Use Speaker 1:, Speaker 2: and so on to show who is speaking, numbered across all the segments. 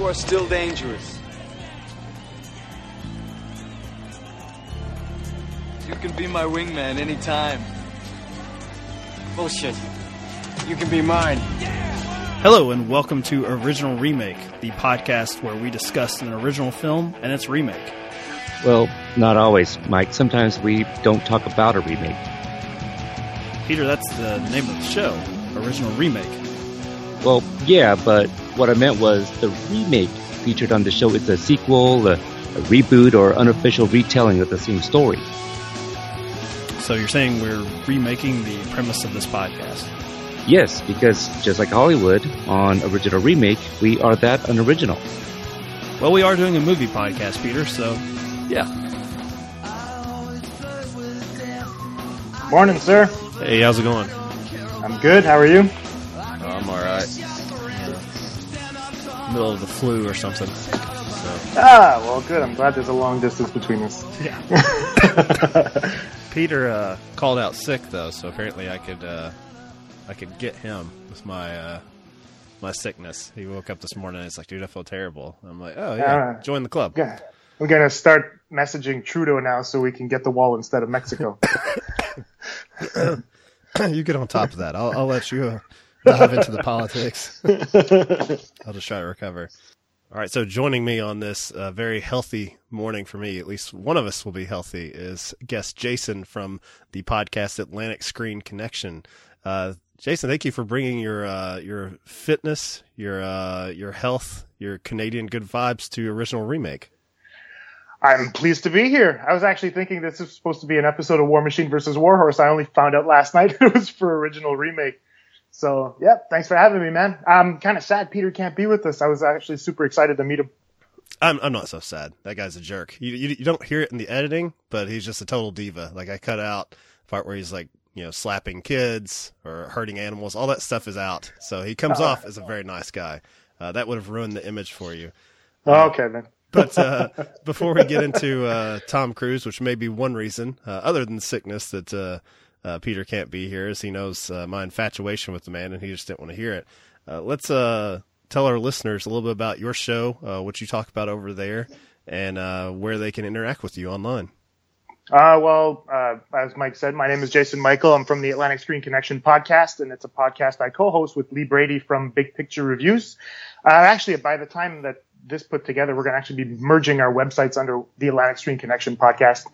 Speaker 1: You are still dangerous. You can be my wingman anytime.
Speaker 2: Bullshit. You can be mine.
Speaker 3: Hello, and welcome to Original Remake, the podcast where we discuss an original film and its remake.
Speaker 4: Well, not always, Mike. Sometimes we don't talk about a remake.
Speaker 3: Peter, that's the name of the show, Original Remake.
Speaker 4: Well, yeah, but what I meant was the remake featured on the show is a sequel, a, a reboot, or unofficial retelling of the same story.
Speaker 3: So you're saying we're remaking the premise of this podcast?
Speaker 4: Yes, because just like Hollywood, on Original Remake, we are that unoriginal.
Speaker 3: Well, we are doing a movie podcast, Peter, so yeah.
Speaker 5: Morning, sir.
Speaker 3: Hey, how's it going?
Speaker 5: I'm good. How are you?
Speaker 3: Middle of the flu or something. So.
Speaker 5: Ah, well, good. I'm glad there's a long distance between us.
Speaker 3: Yeah. Peter uh, called out sick though, so apparently I could uh, I could get him with my uh, my sickness. He woke up this morning and he's like, "Dude, I feel terrible." I'm like, "Oh yeah,
Speaker 5: Uh,
Speaker 3: join the club."
Speaker 5: Yeah. We're gonna start messaging Trudeau now so we can get the wall instead of Mexico.
Speaker 3: you get on top of that. I'll, I'll let you uh, dive into the politics. I'll just try to recover. All right. So joining me on this uh, very healthy morning for me, at least one of us will be healthy, is guest Jason from the podcast Atlantic Screen Connection. Uh, Jason, thank you for bringing your uh, your fitness, your uh, your health, your Canadian good vibes to original remake.
Speaker 5: I'm pleased to be here. I was actually thinking this is supposed to be an episode of War Machine versus Warhorse. I only found out last night it was for original remake. So, yeah, thanks for having me, man. I'm kind of sad Peter can't be with us. I was actually super excited to meet him.
Speaker 3: I'm I'm not so sad. That guy's a jerk. You, you you don't hear it in the editing, but he's just a total diva. Like I cut out part where he's like you know slapping kids or hurting animals. All that stuff is out. So he comes off as a very nice guy. Uh, that would have ruined the image for you.
Speaker 5: Oh, okay, man.
Speaker 3: But uh, before we get into uh, Tom Cruise, which may be one reason, uh, other than sickness, that uh, Peter can't be here, as he knows uh, my infatuation with the man, and he just didn't want to hear it. Uh, let's uh, tell our listeners a little bit about your show, uh, what you talk about over there, and uh, where they can interact with you online.
Speaker 5: Well, as Mike said, my name is Jason Michael. I'm from the Atlantic Screen Connection podcast, and it's a podcast I co-host with Lee Brady from Big Picture Reviews. Actually, by the time that this put together, we're going to actually be merging our websites under the Atlantic Screen Connection podcast.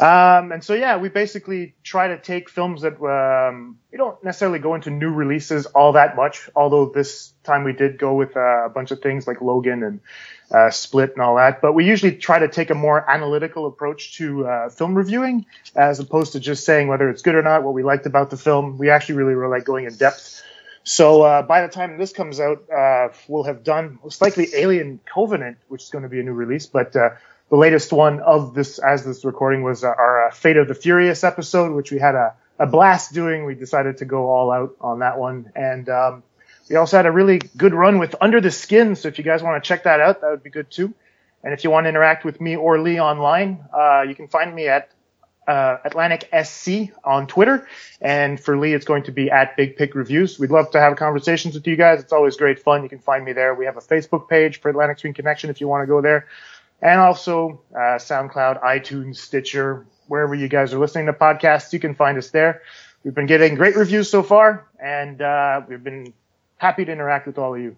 Speaker 5: Um, and so, yeah, we basically try to take films that um, we don't necessarily go into new releases all that much. Although this time we did go with uh, a bunch of things like Logan and uh, Split and all that. But we usually try to take a more analytical approach to uh, film reviewing, as opposed to just saying whether it's good or not, what we liked about the film. We actually really, really like going in depth. So uh, by the time this comes out, uh, we'll have done most likely Alien Covenant, which is going to be a new release, but uh, the latest one of this, as this recording was uh, our uh, Fate of the Furious episode, which we had a, a blast doing. We decided to go all out on that one, and um, we also had a really good run with Under the Skin. So if you guys want to check that out, that would be good too. And if you want to interact with me or Lee online, uh, you can find me at uh, Atlantic SC on Twitter. And for Lee, it's going to be at Big Pick Reviews. We'd love to have conversations with you guys. It's always great fun. You can find me there. We have a Facebook page for Atlantic Screen Connection if you want to go there. And also uh, SoundCloud, iTunes, Stitcher, wherever you guys are listening to podcasts, you can find us there. We've been getting great reviews so far, and uh, we've been happy to interact with all of you.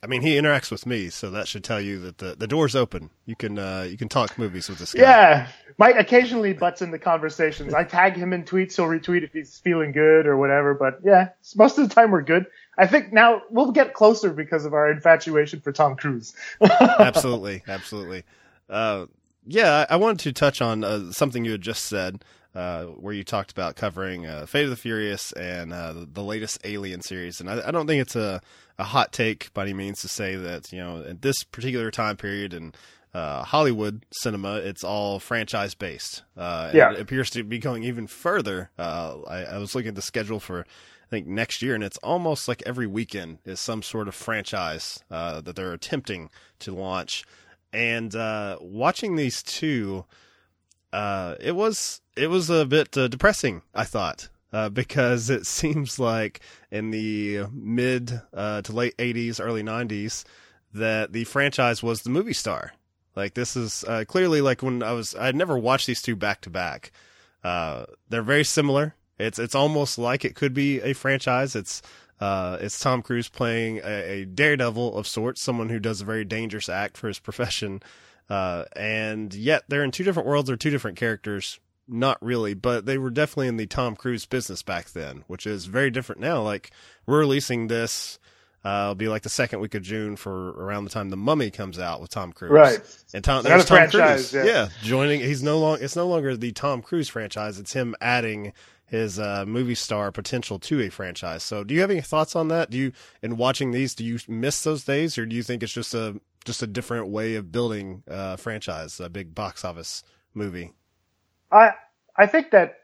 Speaker 3: I mean, he interacts with me, so that should tell you that the, the door's open. You can uh, you can talk movies with this guy.
Speaker 5: Yeah, Mike occasionally butts into conversations. I tag him in tweets. He'll retweet if he's feeling good or whatever. But yeah, most of the time we're good. I think now we'll get closer because of our infatuation for Tom Cruise.
Speaker 3: absolutely, absolutely. Uh, yeah, I I wanted to touch on uh, something you had just said, uh, where you talked about covering uh, Fate of the Furious and uh, the, the latest Alien series, and I, I don't think it's a, a hot take by any means to say that you know at this particular time period in uh, Hollywood cinema, it's all franchise based. Uh,
Speaker 5: Yeah.
Speaker 3: it appears to be going even further. Uh, I, I was looking at the schedule for. I think next year, and it's almost like every weekend is some sort of franchise uh, that they're attempting to launch. And uh, watching these two, uh, it was it was a bit uh, depressing. I thought uh, because it seems like in the mid uh, to late '80s, early '90s, that the franchise was the movie star. Like this is uh, clearly like when I was I'd never watched these two back to back. Uh, they're very similar. It's it's almost like it could be a franchise. It's uh, it's Tom Cruise playing a, a, daredevil of sorts, someone who does a very dangerous act for his profession. Uh, and yet they're in two different worlds. They're two different characters. Not really, but they were definitely in the Tom Cruise business back then, which is very different now. Like we're releasing this, uh, it'll be like the second week of June for around the time the Mummy comes out with Tom Cruise.
Speaker 5: Right.
Speaker 3: And Tom, there's Tom Cruise.
Speaker 5: yeah.
Speaker 3: joining. He's no longer. It's no longer the Tom Cruise franchise. It's him adding his uh, movie star potential to a franchise. So, do you have any thoughts on that? Do you, in watching these, do you miss those days, or do you think it's just a just a different way of building a franchise, a big box office movie?
Speaker 5: I I think that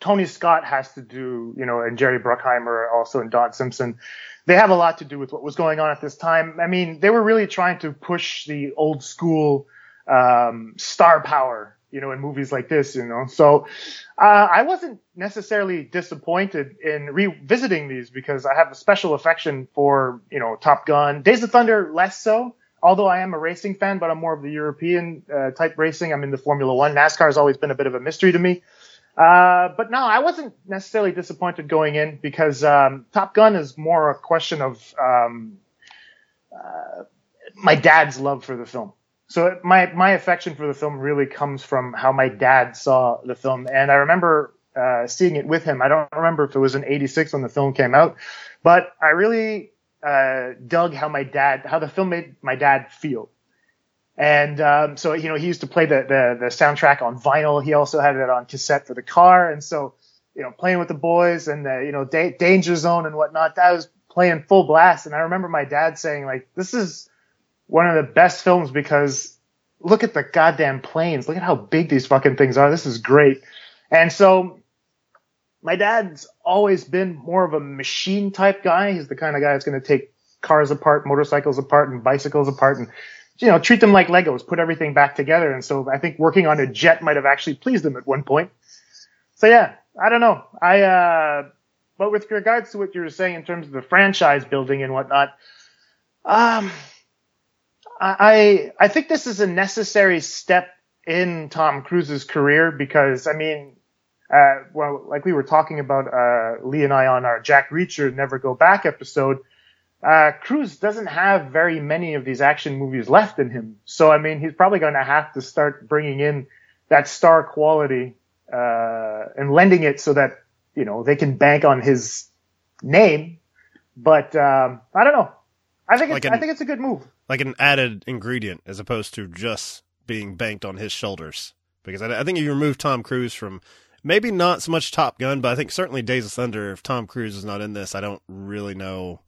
Speaker 5: Tony Scott has to do, you know, and Jerry Bruckheimer also and Don Simpson, they have a lot to do with what was going on at this time. I mean, they were really trying to push the old school um, star power, you know, in movies like this, you know. So uh, I wasn't necessarily disappointed in revisiting these because I have a special affection for, you know, Top Gun, Days of Thunder less so. Although I am a racing fan, but I'm more of the European uh, type racing. I'm in the Formula One. NASCAR has always been a bit of a mystery to me. Uh, but no, I wasn't necessarily disappointed going in because um, Top Gun is more a question of um, uh, my dad's love for the film. So my my affection for the film really comes from how my dad saw the film, and I remember uh, seeing it with him. I don't remember if it was in '86 when the film came out, but I really uh, dug how my dad, how the film made my dad feel. And um, so, you know, he used to play the, the, the soundtrack on vinyl. He also had it on cassette for the car. And so, you know, playing with the boys and the, you know, da- Danger Zone and whatnot, that was playing full blast. And I remember my dad saying, like, this is one of the best films because look at the goddamn planes. Look at how big these fucking things are. This is great. And so my dad's always been more of a machine type guy. He's the kind of guy that's going to take cars apart, motorcycles apart, and bicycles apart, and you know treat them like Legos, put everything back together. And so I think working on a jet might have actually pleased him at one point. So yeah, I don't know. I uh, but with regards to what you were saying in terms of the franchise building and whatnot, um, I I think this is a necessary step in Tom Cruise's career because I mean uh, well, like we were talking about, uh, Lee and I on our Jack Reacher Never Go Back episode, uh, Cruise doesn't have very many of these action movies left in him. So, I mean, he's probably going to have to start bringing in that star quality, uh, and lending it so that, you know, they can bank on his name. But, um, I don't know. I think
Speaker 3: Like
Speaker 5: it's,
Speaker 3: an-
Speaker 5: I think it's a good move.
Speaker 3: Like an added ingredient as opposed to just being banked on his shoulders. Because I, I think if you remove Tom Cruise from maybe not so much Top Gun, but I think certainly Days of Thunder, if Tom Cruise is not in this, I don't really know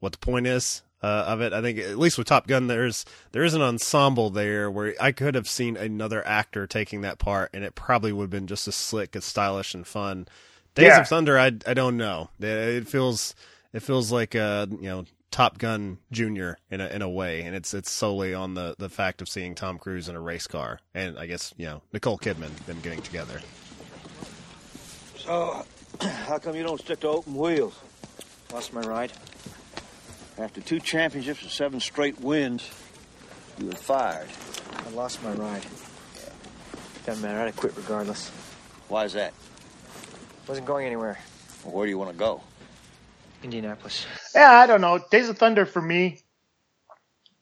Speaker 3: what the point is uh, of it. I think at least with Top Gun, there's there is an ensemble there where I could have seen another actor taking that part, and it probably would have been just as slick, as stylish, and fun. Days
Speaker 5: Yeah.
Speaker 3: of Thunder, I I don't know. It, feels it feels like uh you know Top Gun Junior in a in a way, and it's it's solely on the the fact of seeing Tom Cruise in a race car, and I guess you know Nicole Kidman them getting together.
Speaker 6: So, how come you don't stick to open wheels?
Speaker 2: Lost my ride.
Speaker 6: After two championships and seven straight wins, you were fired.
Speaker 2: I lost my ride. Doesn't matter. I'd quit regardless.
Speaker 6: Why is that?
Speaker 2: Wasn't going anywhere.
Speaker 6: Well, where do you want to go?
Speaker 2: Indianapolis.
Speaker 5: Yeah, I don't know. Days of Thunder for me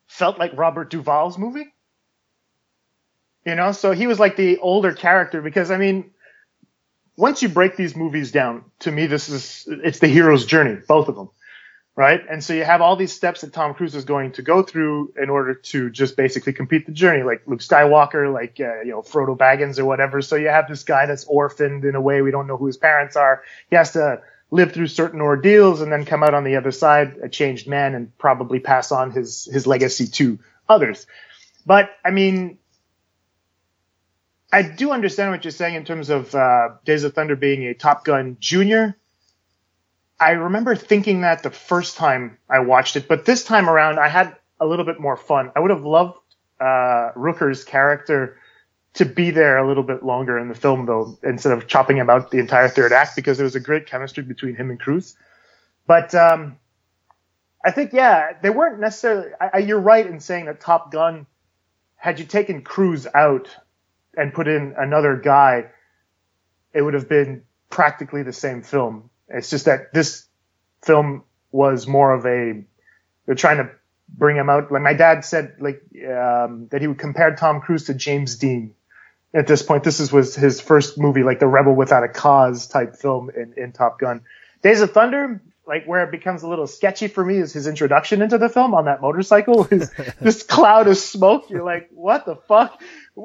Speaker 5: felt like Robert Duvall's movie. You know, so he was like the older character because I mean, once you break these movies down, to me, this is it's the hero's journey, both of them, right? And so you have all these steps that Tom Cruise is going to go through in order to just basically complete the journey, like Luke Skywalker, like uh, you know Frodo Baggins or whatever. So you have this guy that's orphaned in a way we don't know who his parents are. He has to live through certain ordeals and then come out on the other side a changed man and probably pass on his his legacy to others. But I mean, I do understand what you're saying in terms of uh, Days of Thunder being a Top Gun Junior. I remember thinking that the first time I watched it, but this time around I had a little bit more fun. I would have loved uh, Rooker's character to be there a little bit longer in the film, though, instead of chopping him out the entire third act, because there was a great chemistry between him and Cruise. But um, I think yeah, they weren't necessarily. I, I, you're right in saying that Top Gun, had you taken Cruise out and put in another guy, it would have been practically the same film. It's just that this film was more of a they're trying to bring him out. Like my dad said, like um, that he would compare Tom Cruise to James Dean. At this point, this is, was his first movie, like the Rebel Without a Cause type film in, in Top Gun. Days of Thunder, like where it becomes a little sketchy for me is his introduction into the film on that motorcycle. His, this cloud of smoke. You're like, what the fuck?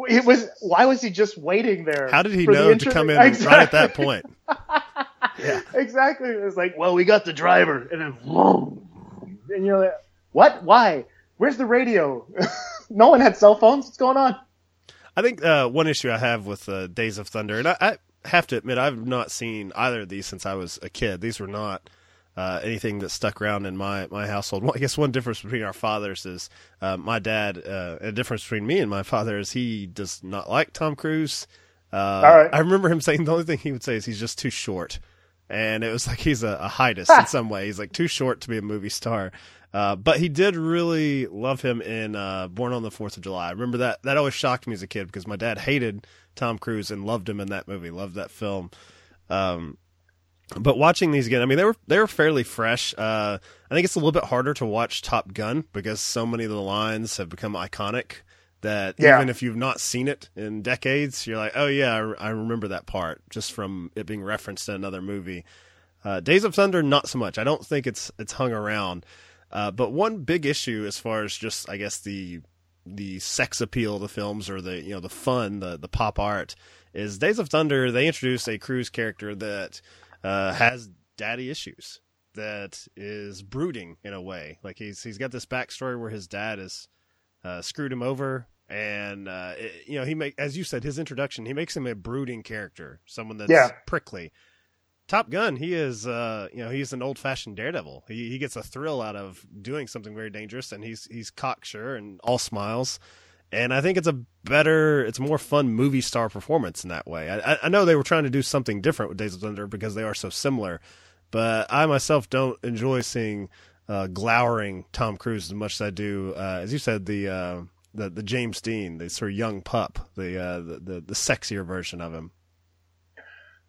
Speaker 5: It was. Why was he just waiting there?
Speaker 3: How did he know intro- to come in exactly. right at that point?
Speaker 5: yeah, exactly. It was like, well, we got the driver, and then, whoa, and you're like, what? Why? Where's the radio? no one had cell phones. What's going on?
Speaker 3: I think uh, one issue I have with uh, Days of Thunder, and I, I, have to admit, I've not seen either of these since I was a kid. These were not uh, anything that stuck around in my, my household. Well, I guess one difference between our fathers is uh, my dad, uh, a difference between me and my father is he does not like Tom Cruise. Uh,
Speaker 5: All right.
Speaker 3: I remember him saying the only thing he would say is he's just too short. And it was like he's a, a hiatus in some way. He's like too short to be a movie star. Uh, but he did really love him in uh, Born on the Fourth of July. I remember that that always shocked me as a kid because my dad hated Tom Cruise and loved him in that movie, loved that film. Um, but watching these again, I mean, they were they were fairly fresh. Uh, I think it's a little bit harder to watch Top Gun because so many of the lines have become iconic. That yeah. even if you've not seen it in decades, you're like, oh yeah, I, I remember that part just from it being referenced in another movie. Uh, Days of Thunder, not so much. I don't think it's it's hung around. Uh, but one big issue, as far as just I guess the the sex appeal of the films or the you know the fun, the the pop art, is Days of Thunder. They introduced a Cruise character that uh, has daddy issues, that is brooding in a way. Like he's he's got this backstory where his dad has uh, screwed him over, and uh, it, you know he make as you said his introduction he makes him a brooding character, someone that's yeah. prickly. Top Gun, he is, uh, you know, he's an old-fashioned daredevil. He he gets a thrill out of doing something very dangerous, and he's he's cocksure and all smiles. And I think it's a better, it's more fun movie star performance in that way. I, I know they were trying to do something different with Days of Thunder because they are so similar, but I myself don't enjoy seeing uh, glowering Tom Cruise as much as I do, uh, as you said, the uh, the the James Dean, the sort of young pup, the uh, the, the the sexier version of him.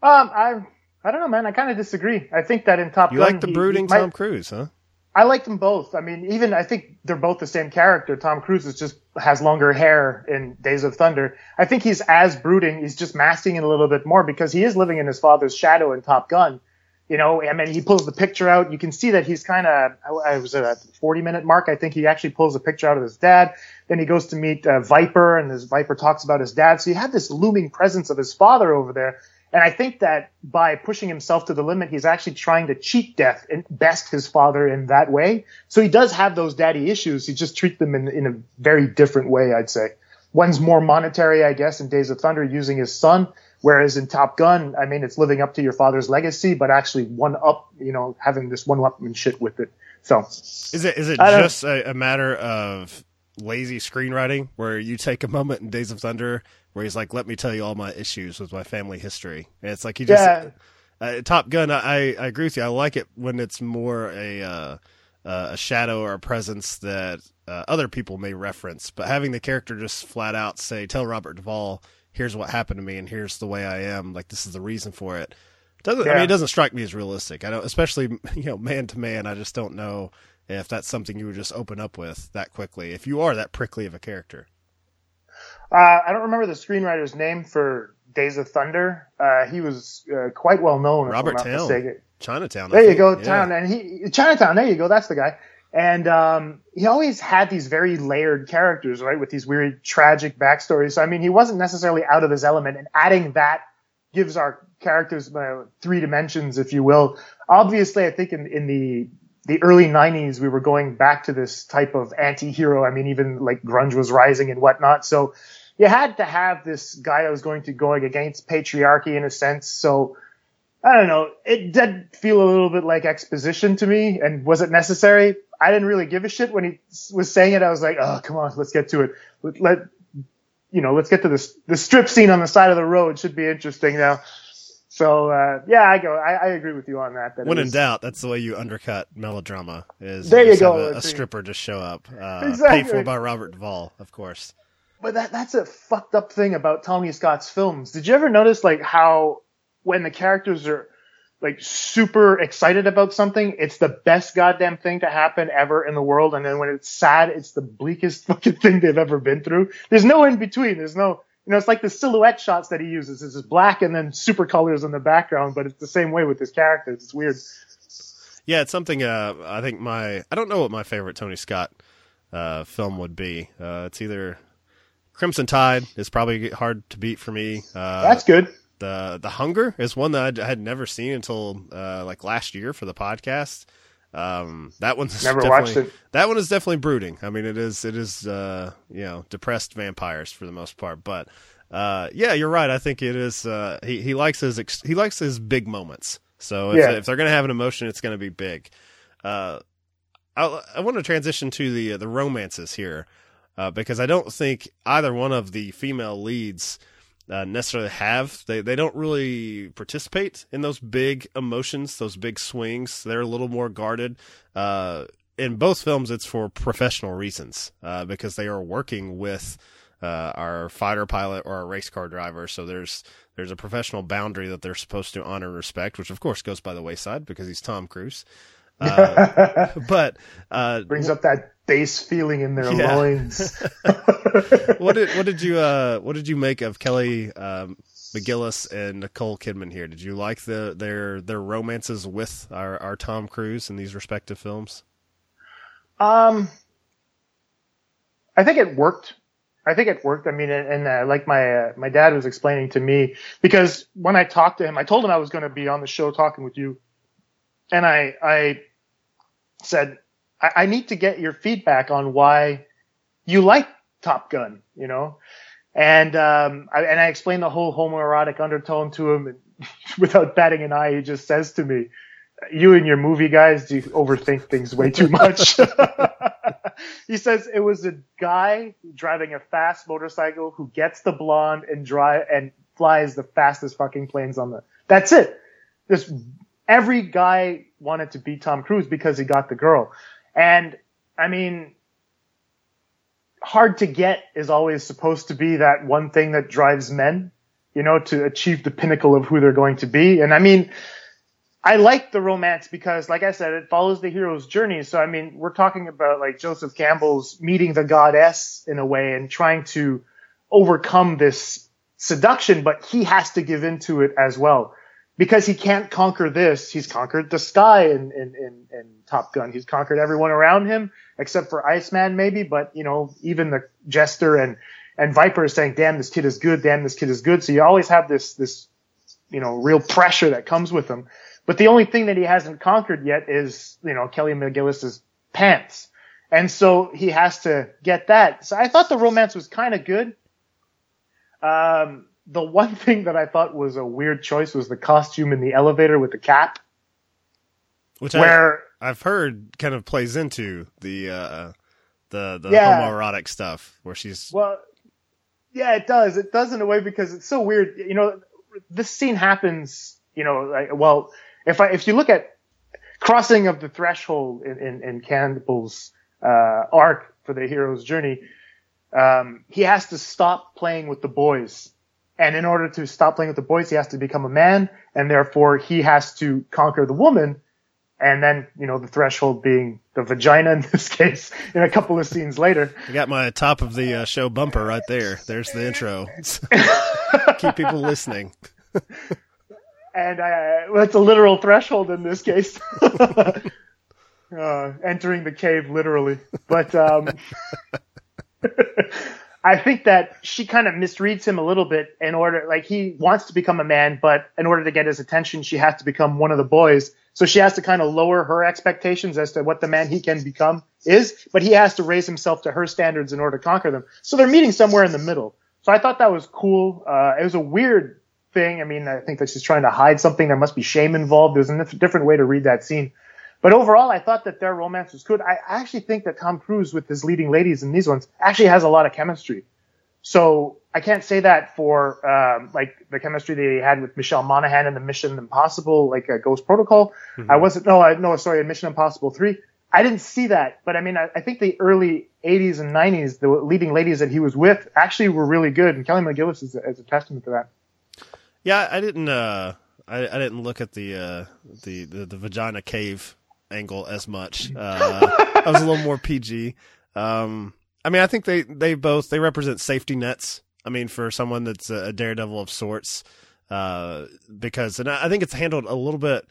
Speaker 5: Um, I I don't know, man. I kind of disagree. I think that in Top
Speaker 3: you
Speaker 5: Gun,
Speaker 3: like the brooding he, he Tom might, Cruise, huh?
Speaker 5: I like them both. I mean, even I think they're both the same character. Tom Cruise is just has longer hair in Days of Thunder. I think he's as brooding. He's just masking it a little bit more because he is living in his father's shadow in Top Gun. You know, I mean, he pulls the picture out. You can see that he's kind of, I was at a 40 minute mark. I think he actually pulls a picture out of his dad. Then he goes to meet uh, Viper and his Viper talks about his dad. So you have this looming presence of his father over there and I think that by pushing himself to the limit, he's actually trying to cheat death and best his father in that way. So he does have those daddy issues. He just treats them in, in a very different way, I'd say. One's more monetary, I guess, in Days of Thunder, using his son. Whereas in Top Gun, I mean, it's living up to your father's legacy, but actually one up, you know, having this one upmanship with it. So
Speaker 3: is it, is it just a, a matter of lazy screenwriting where you take a moment in Days of Thunder where he's like, "Let me tell you all my issues with my family history." And it's like he just yeah. uh, Top Gun. I, I agree with you. I like it when it's more a uh, uh, a shadow or a presence that uh, other people may reference, but having the character just flat out say, "Tell Robert Duvall, here's what happened to me, and here's the way I am. Like this is the reason for it." Doesn't yeah. I mean it doesn't strike me as realistic. I don't, especially you know man to man. I just don't know if that's something you would just open up with that quickly. If you are that prickly of a character.
Speaker 5: Uh, I don't remember the screenwriter's name for Days of Thunder. Uh, he was uh, quite well known.
Speaker 3: Robert Towne. Chinatown.
Speaker 5: There you go, yeah. Towne, and he Chinatown. There you go. That's the guy. And um, he always had these very layered characters, right, with these weird tragic backstories. So I mean, he wasn't necessarily out of his element, and adding that gives our characters uh, three dimensions, if you will. Obviously, I think in, in the the early 90s, we were going back to this type of anti-hero. I mean, even like grunge was rising and whatnot. So you had to have this guy that was going to going against patriarchy in a sense. So I don't know. It did feel a little bit like exposition to me. And was it necessary? I didn't really give a shit when he was saying it. I was like, oh, come on, let's get to it. Let, let you know, let's get to this, the strip scene on the side of the road should be interesting now. So uh, yeah, I go. I, I agree with you on that. that
Speaker 3: When
Speaker 5: it
Speaker 3: in doubt, that's the way you undercut melodrama. Is
Speaker 5: There you
Speaker 3: have
Speaker 5: go,
Speaker 3: A, a stripper just show up, uh,
Speaker 5: Exactly.
Speaker 3: paid for by Robert Duvall, of course.
Speaker 5: But that that's a fucked up thing about Tony Scott's films. Did you ever notice like how when the characters are like super excited about something, it's the best goddamn thing to happen ever in the world, and then when it's sad, it's the bleakest fucking thing they've ever been through. There's no in between. There's no you know, it's like the silhouette shots that he uses. It's just black and then super colors in the background, but it's the same way with his characters. It's weird.
Speaker 3: Yeah, it's something. Uh, I think my I don't know what my favorite Tony Scott uh, film would be. Uh, it's either Crimson Tide is probably hard to beat for me. Uh,
Speaker 5: That's good.
Speaker 3: the The Hunger is one that I had never seen until uh, like last year for the podcast. Um, that one's
Speaker 5: Never watched it.
Speaker 3: That one is definitely brooding. I mean, it is it is uh, you know depressed vampires for the most part, but uh, yeah, you're right. I think it is. Uh, he he likes his ex- he likes his big moments. So if,
Speaker 5: Yeah.
Speaker 3: if they're gonna have an emotion, it's gonna be big. Uh, I I want to transition to the the romances here uh, because I don't think either one of the female leads uh, necessarily have. They they don't really participate in those big emotions, those big swings. They're a little more guarded. Uh, in both films, it's for professional reasons uh, because they are working with uh, our fighter pilot or our race car driver. So there's there's a professional boundary that they're supposed to honor and respect, which of course goes by the wayside because he's Tom Cruise. Uh, but uh,
Speaker 5: Brings up that base feeling in their
Speaker 3: Yeah.
Speaker 5: loins.
Speaker 3: what did what did you uh what did you make of Kelly um, McGillis and Nicole Kidman here? Did you like the their their romances with our our Tom Cruise in these respective films?
Speaker 5: Um, I think it worked. I think it worked. I mean, and, and uh, like my uh, my dad was explaining to me because when I talked to him, I told him I was going to be on the show talking with you, and I I said I, I need to get your feedback on why you like Top Gun, you know, and um I, and I explained the whole homoerotic undertone to him, and without batting an eye, he just says to me, "You and your movie guys do overthink things way too much." he says it was a guy driving a fast motorcycle who gets the blonde and drive and flies the fastest fucking planes on the. That's it. This every guy wanted to be Tom Cruise because he got the girl, and I mean, hard to get is always supposed to be that one thing that drives men, you know, to achieve the pinnacle of who they're going to be. And I mean, I like the romance because, like I said, it follows the hero's journey. So, I mean, we're talking about like Joseph Campbell's meeting the goddess in a way and trying to overcome this seduction, but he has to give into it as well. Because he can't conquer this, he's conquered the sky in, in, in, in Top Gun. He's conquered everyone around him, except for Iceman maybe, but you know, even the Jester and, and Viper is saying, damn, this kid is good, damn, this kid is good. So you always have this, this, you know, real pressure that comes with him. But the only thing that he hasn't conquered yet is, you know, Kelly McGillis's pants. And so he has to get that. So I thought the romance was kind of good. Um, the one thing that I thought was a weird choice was the costume in the elevator with the cap,
Speaker 3: Which
Speaker 5: where
Speaker 3: I, I've heard kind of plays into the uh, the the
Speaker 5: Yeah.
Speaker 3: homoerotic stuff where she's
Speaker 5: Well, yeah, it does. It does in a way because it's so weird. You know, this scene happens. You know, like, well, if I if you look at crossing of the threshold in in, in Campbell's uh, arc for the hero's journey, um, he has to stop playing with the boys. And in order to stop playing with the boys, he has to become a man, and therefore he has to conquer the woman. And then, you know, the threshold being the vagina in this case, in a couple of scenes later.
Speaker 3: I got my top of the uh, show bumper right there. There's the intro. Keep people listening.
Speaker 5: and uh, well, it's a literal threshold in this case. uh, entering the cave literally, but um, I think that she kind of misreads him a little bit. In order, like he wants to become a man, but in order to get his attention, she has to become one of the boys. So she has to kind of lower her expectations as to what the man he can become is, but he has to raise himself to her standards in order to conquer them. So they're meeting somewhere in the middle. So I thought that was cool. Uh, it was a weird thing. I mean, I think that she's trying to hide something. There must be shame involved. There's a different way to read that scene. But overall, I thought that their romance was good. I actually think that Tom Cruise with his leading ladies in these ones actually has a lot of chemistry. So I can't say that for um, like the chemistry they had with Michelle Monaghan in the Mission Impossible, like a Ghost Protocol.
Speaker 3: Mm-hmm.
Speaker 5: I wasn't no, I no, sorry, Mission Impossible three. I didn't see that, but I mean, I, I think the early 80s and 90s, the leading ladies that he was with actually were really good, and Kelly McGillis is, a- is a testament to that.
Speaker 3: Yeah, I didn't. Uh, I, I didn't look at the, uh, the the the vagina cave angle as much. Uh, I was a little more PG. Um, I mean, I think they they both they represent safety nets. I mean, for someone that's a daredevil of sorts, uh, because and I I think it's handled a little bit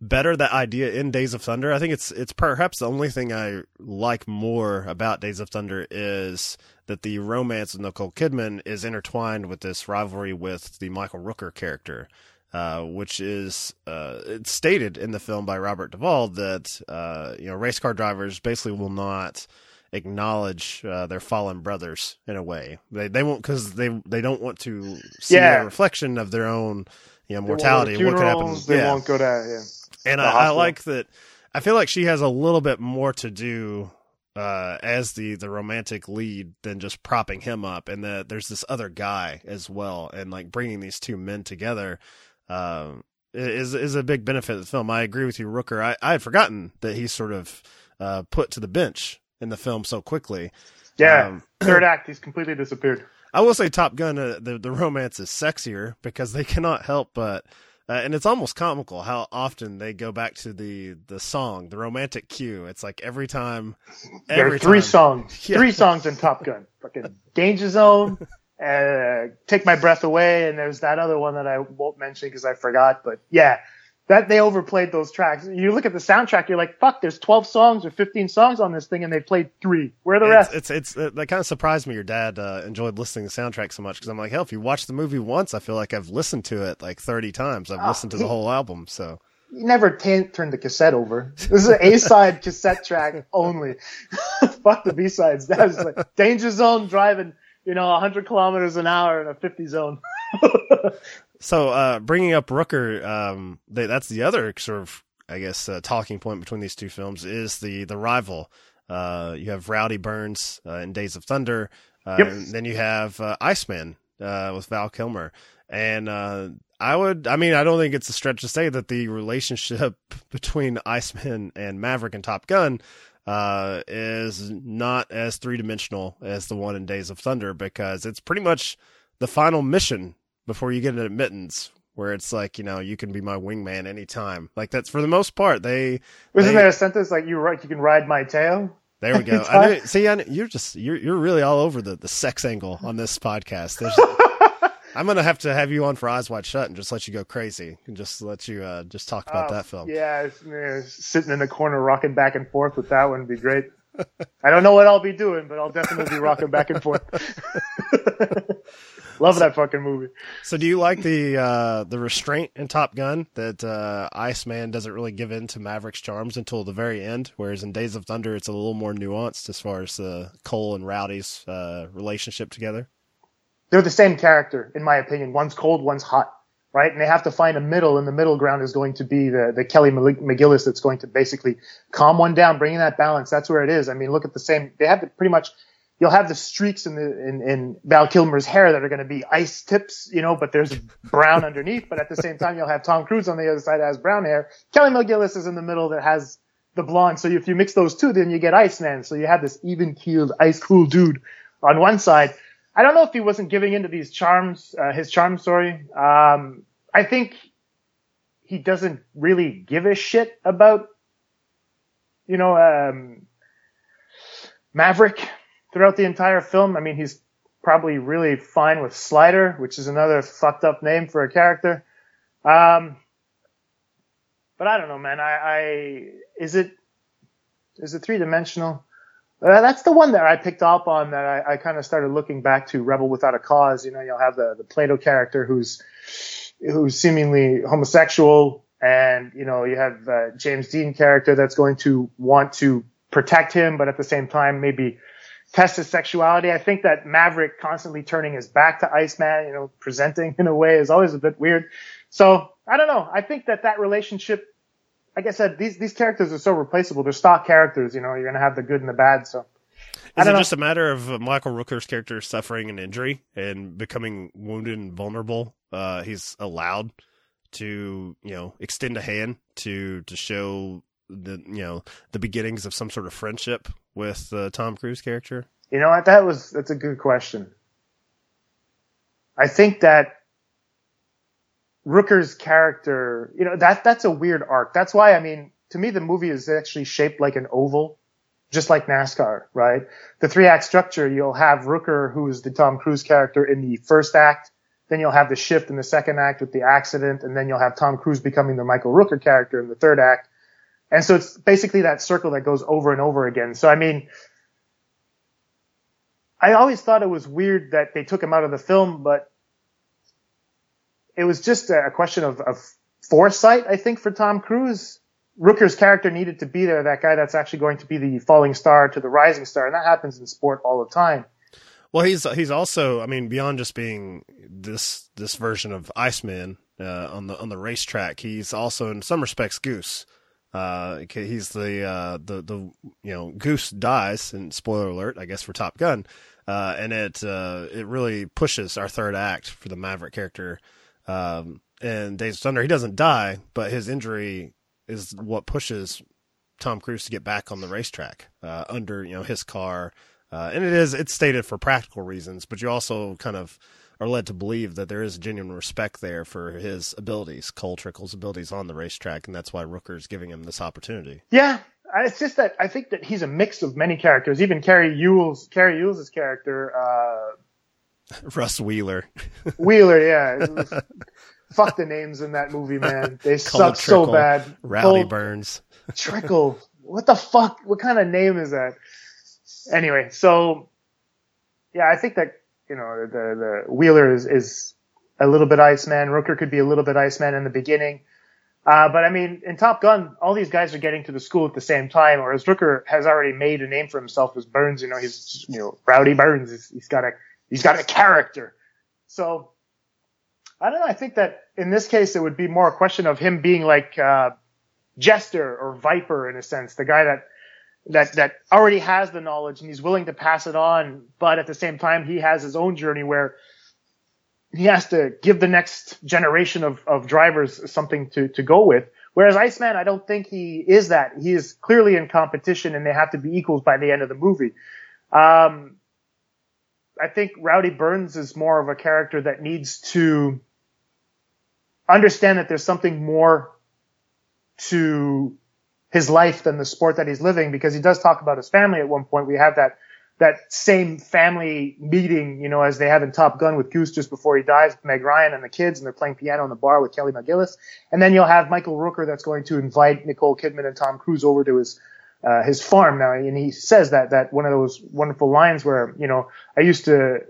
Speaker 3: better that idea in Days of Thunder. I think it's it's perhaps the only thing I like more about Days of Thunder is that the romance of Nicole Kidman is intertwined with this rivalry with the Michael Rooker character. Uh, which is uh, it's stated in the film by Robert Duvall that uh, you know race car drivers basically will not acknowledge uh, their fallen brothers in a way. They they won't because they they don't want to see
Speaker 5: Yeah.
Speaker 3: a reflection of their own you know
Speaker 5: They won't go
Speaker 3: mortality. What could happen?
Speaker 5: They
Speaker 3: yeah.
Speaker 5: won't go to yeah.
Speaker 3: And I, I like that. I feel like she has a little bit more to do uh, as the the romantic lead than just propping him up, and that there's this other guy as well, and like bringing these two men together. Um, is is a big benefit of the film. I agree with you, Rooker. I, I had forgotten that he's sort of uh, put to the bench in the film so quickly.
Speaker 5: Yeah,
Speaker 3: Um,
Speaker 5: third act, he's completely disappeared.
Speaker 3: I will say Top Gun, uh, the the romance is sexier because they cannot help but, uh, and it's almost comical how often they go back to the the song, the romantic cue. It's like every time,
Speaker 5: There are three
Speaker 3: time.
Speaker 5: songs,
Speaker 3: Yeah.
Speaker 5: three songs in Top Gun. Fucking Danger Zone, uh, Take My Breath Away, and there's that other one that I won't mention because I forgot. But yeah, that they overplayed those tracks. You look at the soundtrack, you're like, fuck, there's 12 songs or 15 songs on this thing, and they played three. Where are the rest?
Speaker 3: It's it's, it's that kind of surprised me. Your dad uh, enjoyed listening to the soundtrack so much because I'm like, hell, if you watch the movie once, I feel like I've listened to it like 30 times. I've
Speaker 5: Ah,
Speaker 3: listened to the
Speaker 5: he-
Speaker 3: whole album. So
Speaker 5: you never t- turned the cassette over. This is an A-side cassette track only. Fuck the B-sides. That was like Danger Zone driving, you know, 100 kilometers an hour in a 50 zone.
Speaker 3: So, uh, bringing up Rooker, um, they, that's the other sort of, I guess, uh, talking point between these two films is the the rival. Uh, you have Rowdy Burns uh, in Days of Thunder, uh,
Speaker 5: Yep.
Speaker 3: and then you have uh, Iceman uh, with Val Kilmer, and uh, I would, I mean, I don't think it's a stretch to say that the relationship between Iceman and Maverick and Top Gun uh, is not as three dimensional as the one in Days of Thunder because it's pretty much the final mission before you get an admittance where it's like you know you can be my wingman anytime like that's for the most part they
Speaker 5: Isn't
Speaker 3: they,
Speaker 5: there a sentence like you right? You can ride my tail.
Speaker 3: there we go? I know, see I know, you're just you're you're really all over the the sex angle on this podcast There's, I'm gonna have to have you on for eyes wide shut and just let you go crazy and just let you uh just talk about
Speaker 5: Oh,
Speaker 3: that film
Speaker 5: Yeah, it's, sitting in the corner rocking back and forth with that one would be great. I don't know what I'll be doing, but I'll definitely be rocking back and forth. Love that fucking movie.
Speaker 3: So do you like the uh, the restraint in Top Gun that uh, Iceman doesn't really give in to Maverick's charms until the very end, whereas in Days of Thunder it's a little more nuanced as far as uh, Cole and Rowdy's uh, relationship together.
Speaker 5: They're the same character, in my opinion. One's cold, one's hot, right? And they have to find a middle, and the middle ground is going to be the, the Kelly McGillis that's going to basically calm one down, bringing that balance. That's where it is. I mean, look at the same, they have pretty much, you'll have the streaks in the, in, in Val Kilmer's hair that are going to be ice tips, you know, but there's brown underneath, but at the same time, you'll have Tom Cruise on the other side that has brown hair. Kelly McGillis is in the middle that has the blonde. So if you mix those two, then you get Iceman. So you have this even keeled, ice cool dude on one side. I don't know if he wasn't giving into these charms, uh, his charm story. Um, I think he doesn't really give a shit about, you know, um, Maverick throughout the entire film. I mean, he's probably really fine with Slider, which is another fucked up name for a character. Um, but I don't know, man. I, I is it is it three dimensional? Uh, that's the one that I picked up on that I, I kind of started looking back to Rebel Without a Cause. You know, you'll have the, the Plato character who's, who's seemingly homosexual and, you know, you have uh, James Dean character that's going to want to protect him, but at the same time, maybe test his sexuality. I think that Maverick constantly turning his back to Iceman, you know, presenting in a way is always a bit weird. So I don't know. I think that that relationship like I said, these these characters are so replaceable. They're stock characters. You know, you're gonna have the good and the bad. So
Speaker 3: Is it
Speaker 5: know.
Speaker 3: just a matter of uh, Michael Rooker's character suffering an injury and becoming wounded and vulnerable? Uh, he's allowed to, you know, extend a hand to to show the you know the beginnings of some sort of friendship with the Tom Cruise character.
Speaker 5: You know what? That was that's a good question. I think that Rooker's character, you know, that that's a weird arc. That's why I mean, to me, the movie is actually shaped like an oval, just like NASCAR, right? The three act structure, you'll have Rooker, who is the Tom Cruise character in the first act. Then you'll have the shift in the second act with the accident, and then you'll have Tom Cruise becoming the Michael Rooker character in the third act. And so it's basically that circle that goes over and over again. So I mean, I always thought it was weird that they took him out of the film, but it was just a question of, of foresight, I think, for Tom Cruise. Rooker's character needed to be there, that guy that's actually going to be the falling star to the rising star, and that happens in sport all the time.
Speaker 3: Well, he's he's also, I mean, beyond just being this this version of Iceman uh, on the on the racetrack, he's also in some respects Goose. Uh, he's the uh, the the you know Goose dies, and spoiler alert, I guess for Top Gun, uh, and it uh, it really pushes our third act for the Maverick character. Um, and Days of Thunder, he doesn't die, but his injury is what pushes Tom Cruise to get back on the racetrack uh, under you know his car, uh, and it is it's stated for practical reasons, but you also kind of are led to believe that there is genuine respect there for his abilities, Cole Trickle's abilities on the racetrack, and that's why Rooker's giving him this opportunity.
Speaker 5: Yeah, it's just that I think that he's a mix of many characters. Even Cary Elwes' Cary Elwes' character, uh,
Speaker 3: Russ Wheeler,
Speaker 5: Wheeler, yeah. Fuck the names in that movie, man. They suck so bad.
Speaker 3: Rowdy
Speaker 5: Cole
Speaker 3: Burns.
Speaker 5: Trickle. What the fuck? What kind of name is that? Anyway, so yeah, I think that you know the the Wheeler is is a little bit Iceman. Rooker could be a little bit Iceman in the beginning. Uh, but I mean, in Top Gun, all these guys are getting to the school at the same time, whereas Rooker has already made a name for himself as Burns. You know, he's you know Rowdy Burns. He's, he's got a he's got a character. So I don't know. I think that in this case, it would be more a question of him being like uh, Jester or Viper in a sense, the guy that that that already has the knowledge and he's willing to pass it on, but at the same time, he has his own journey where he has to give the next generation of, of drivers something to, to go with. Whereas Iceman, I don't think he is that. He is clearly in competition and they have to be equals by the end of the movie. Um, I think Rowdy Burns is more of a character that needs to understand that there's something more to his life than the sport that he's living because he does talk about his family at one point. We have that that same family meeting, you know, as they have in Top Gun with Goose just before he dies, Meg Ryan and the kids, and they're playing piano in the bar with Kelly McGillis. And then you'll have Michael Rooker that's going to invite Nicole Kidman and Tom Cruise over to his uh, his farm now, and he says that that one of those wonderful lines where you know I used to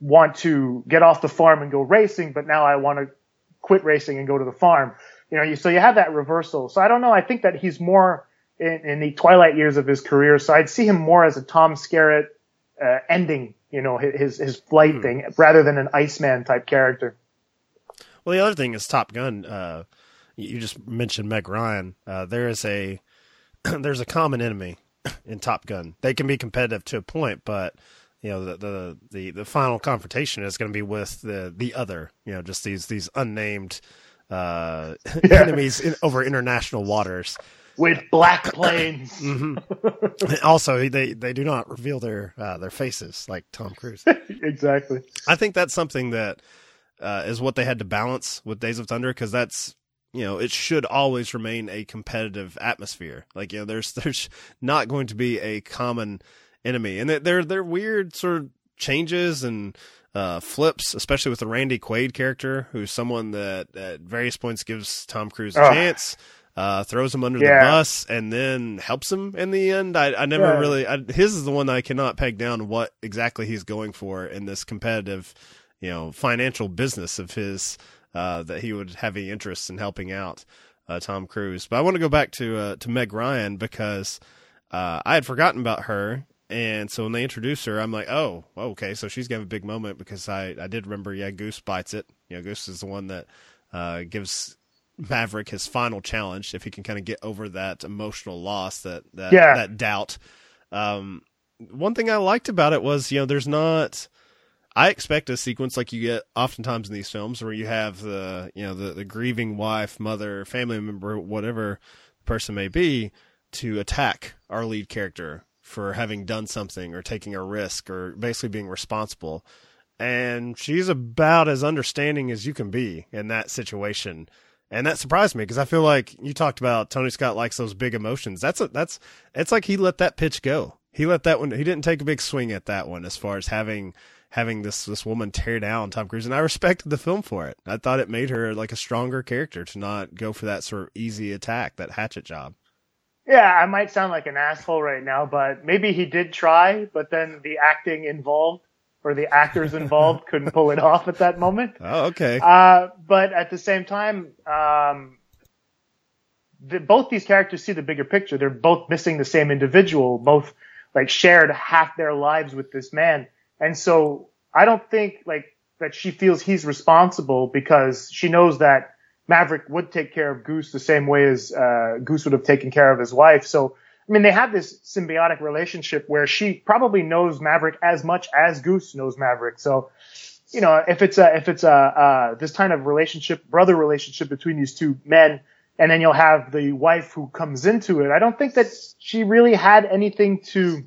Speaker 5: want to get off the farm and go racing, but now I want to quit racing and go to the farm. You know, you, so you have that reversal. So I don't know. I think that he's more in, in the twilight years of his career. So I'd see him more as a Tom Skerritt uh, ending, you know, his his flight
Speaker 3: Hmm.
Speaker 5: thing rather than an Iceman type character.
Speaker 3: Well, the other thing is Top Gun. Uh, you just mentioned Meg Ryan. Uh, there is a there's a common enemy in Top Gun. They can be competitive to a point, but you know the the the, the final confrontation is going to be with the the other. You know, just these these unnamed uh, enemies in, over international waters.
Speaker 5: With black planes.
Speaker 3: also, they they do not reveal their uh, their faces like Tom Cruise.
Speaker 5: exactly.
Speaker 3: I think that's something that uh, is what they had to balance with Days of Thunder because that's you know it should always remain a competitive atmosphere. Like you know, there's there's not going to be a common enemy, and they're they're weird sort of changes and uh, flips, especially with the Randy Quaid character, who's someone that at various points gives Tom Cruise a chance. Uh, throws him under
Speaker 5: Yeah.
Speaker 3: the bus and then helps him in the end. I, I never
Speaker 5: Yeah.
Speaker 3: really. I, his is the one that I cannot peg down what exactly he's going for in this competitive, you know, financial business of his uh, that he would have any interest in helping out uh, Tom Cruise. But I want to go back to uh, to Meg Ryan because uh, I had forgotten about her, and so when they introduced her, I'm like, oh, okay, so she's gonna have a big moment because I I did remember, yeah, Goose bites it. You know, Goose is the one that uh, gives Maverick his final challenge if he can kind of get over that emotional loss, that that
Speaker 5: Yeah.
Speaker 3: that doubt. Um, one thing I liked about it was, you know, there's not. I expect a sequence like you get oftentimes in these films where you have the, you know, the, the grieving wife, mother, family member, whatever person may be, to attack our lead character for having done something or taking a risk or basically being responsible. And she's about as understanding as you can be in that situation. And that surprised me because I feel like you talked about Tony Scott likes those big emotions. That's a, that's it's like he let that pitch go. He let that one. He didn't take a big swing at that one as far as having having this this woman tear down Tom Cruise, and I respected the film for it. I thought it made her like a stronger character to not go for that sort of easy attack, that hatchet job.
Speaker 5: Yeah, I might sound like an asshole right now, but maybe he did try, but then the acting involved or the actors involved couldn't pull it off at that moment.
Speaker 3: Oh, okay.
Speaker 5: Uh, but at the same time, um, the, both these characters see the bigger picture. They're both missing the same individual, both like shared half their lives with this man. And so I don't think like that she feels he's responsible because she knows that Maverick would take care of Goose the same way as uh, Goose would have taken care of his wife. So I mean, they have this symbiotic relationship where she probably knows Maverick as much as Goose knows Maverick. So, you know, if it's a, if it's a, uh, this kind of relationship, brother relationship between these two men, and then you'll have the wife who comes into it, I don't think that she really had anything to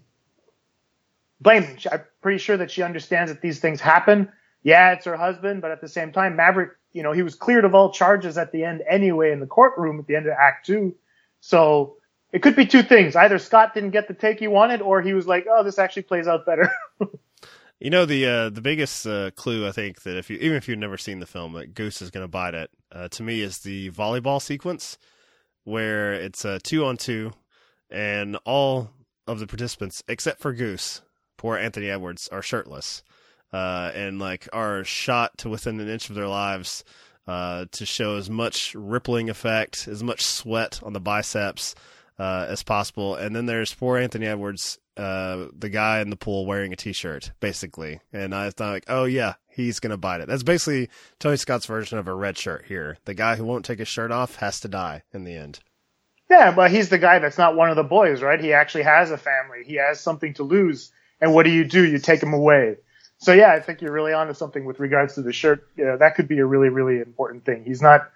Speaker 5: blame. I'm pretty sure that she understands that these things happen. Yeah, it's her husband, but at the same time, Maverick, you know, he was cleared of all charges at the end anyway in the courtroom at the end of Act Two. So, it could be two things. Either Scott didn't get the take he wanted, or he was like, "Oh, this actually plays out better."
Speaker 3: you know the uh, the biggest uh, clue I think that if you even if you've never seen the film, that Goose is going to bite it. Uh, to me, is the volleyball sequence where it's a two on two, and all of the participants except for Goose, poor Anthony Edwards, are shirtless, uh, and like are shot to within an inch of their lives. Uh, to show as much rippling effect, as much sweat on the biceps, uh, as possible. And then there's poor Anthony Edwards, uh, the guy in the pool wearing a t-shirt, basically. And I thought, like, oh yeah, he's gonna bite it. That's basically Tony Scott's version of a red shirt here. The guy who won't take his shirt off has to die in the end.
Speaker 5: Yeah, but he's the guy that's not one of the boys, right? He actually has a family. He has something to lose. And what do you do? You take him away. So yeah, I think you're really onto something with regards to the shirt. Yeah, that could be a really, really important thing. He's not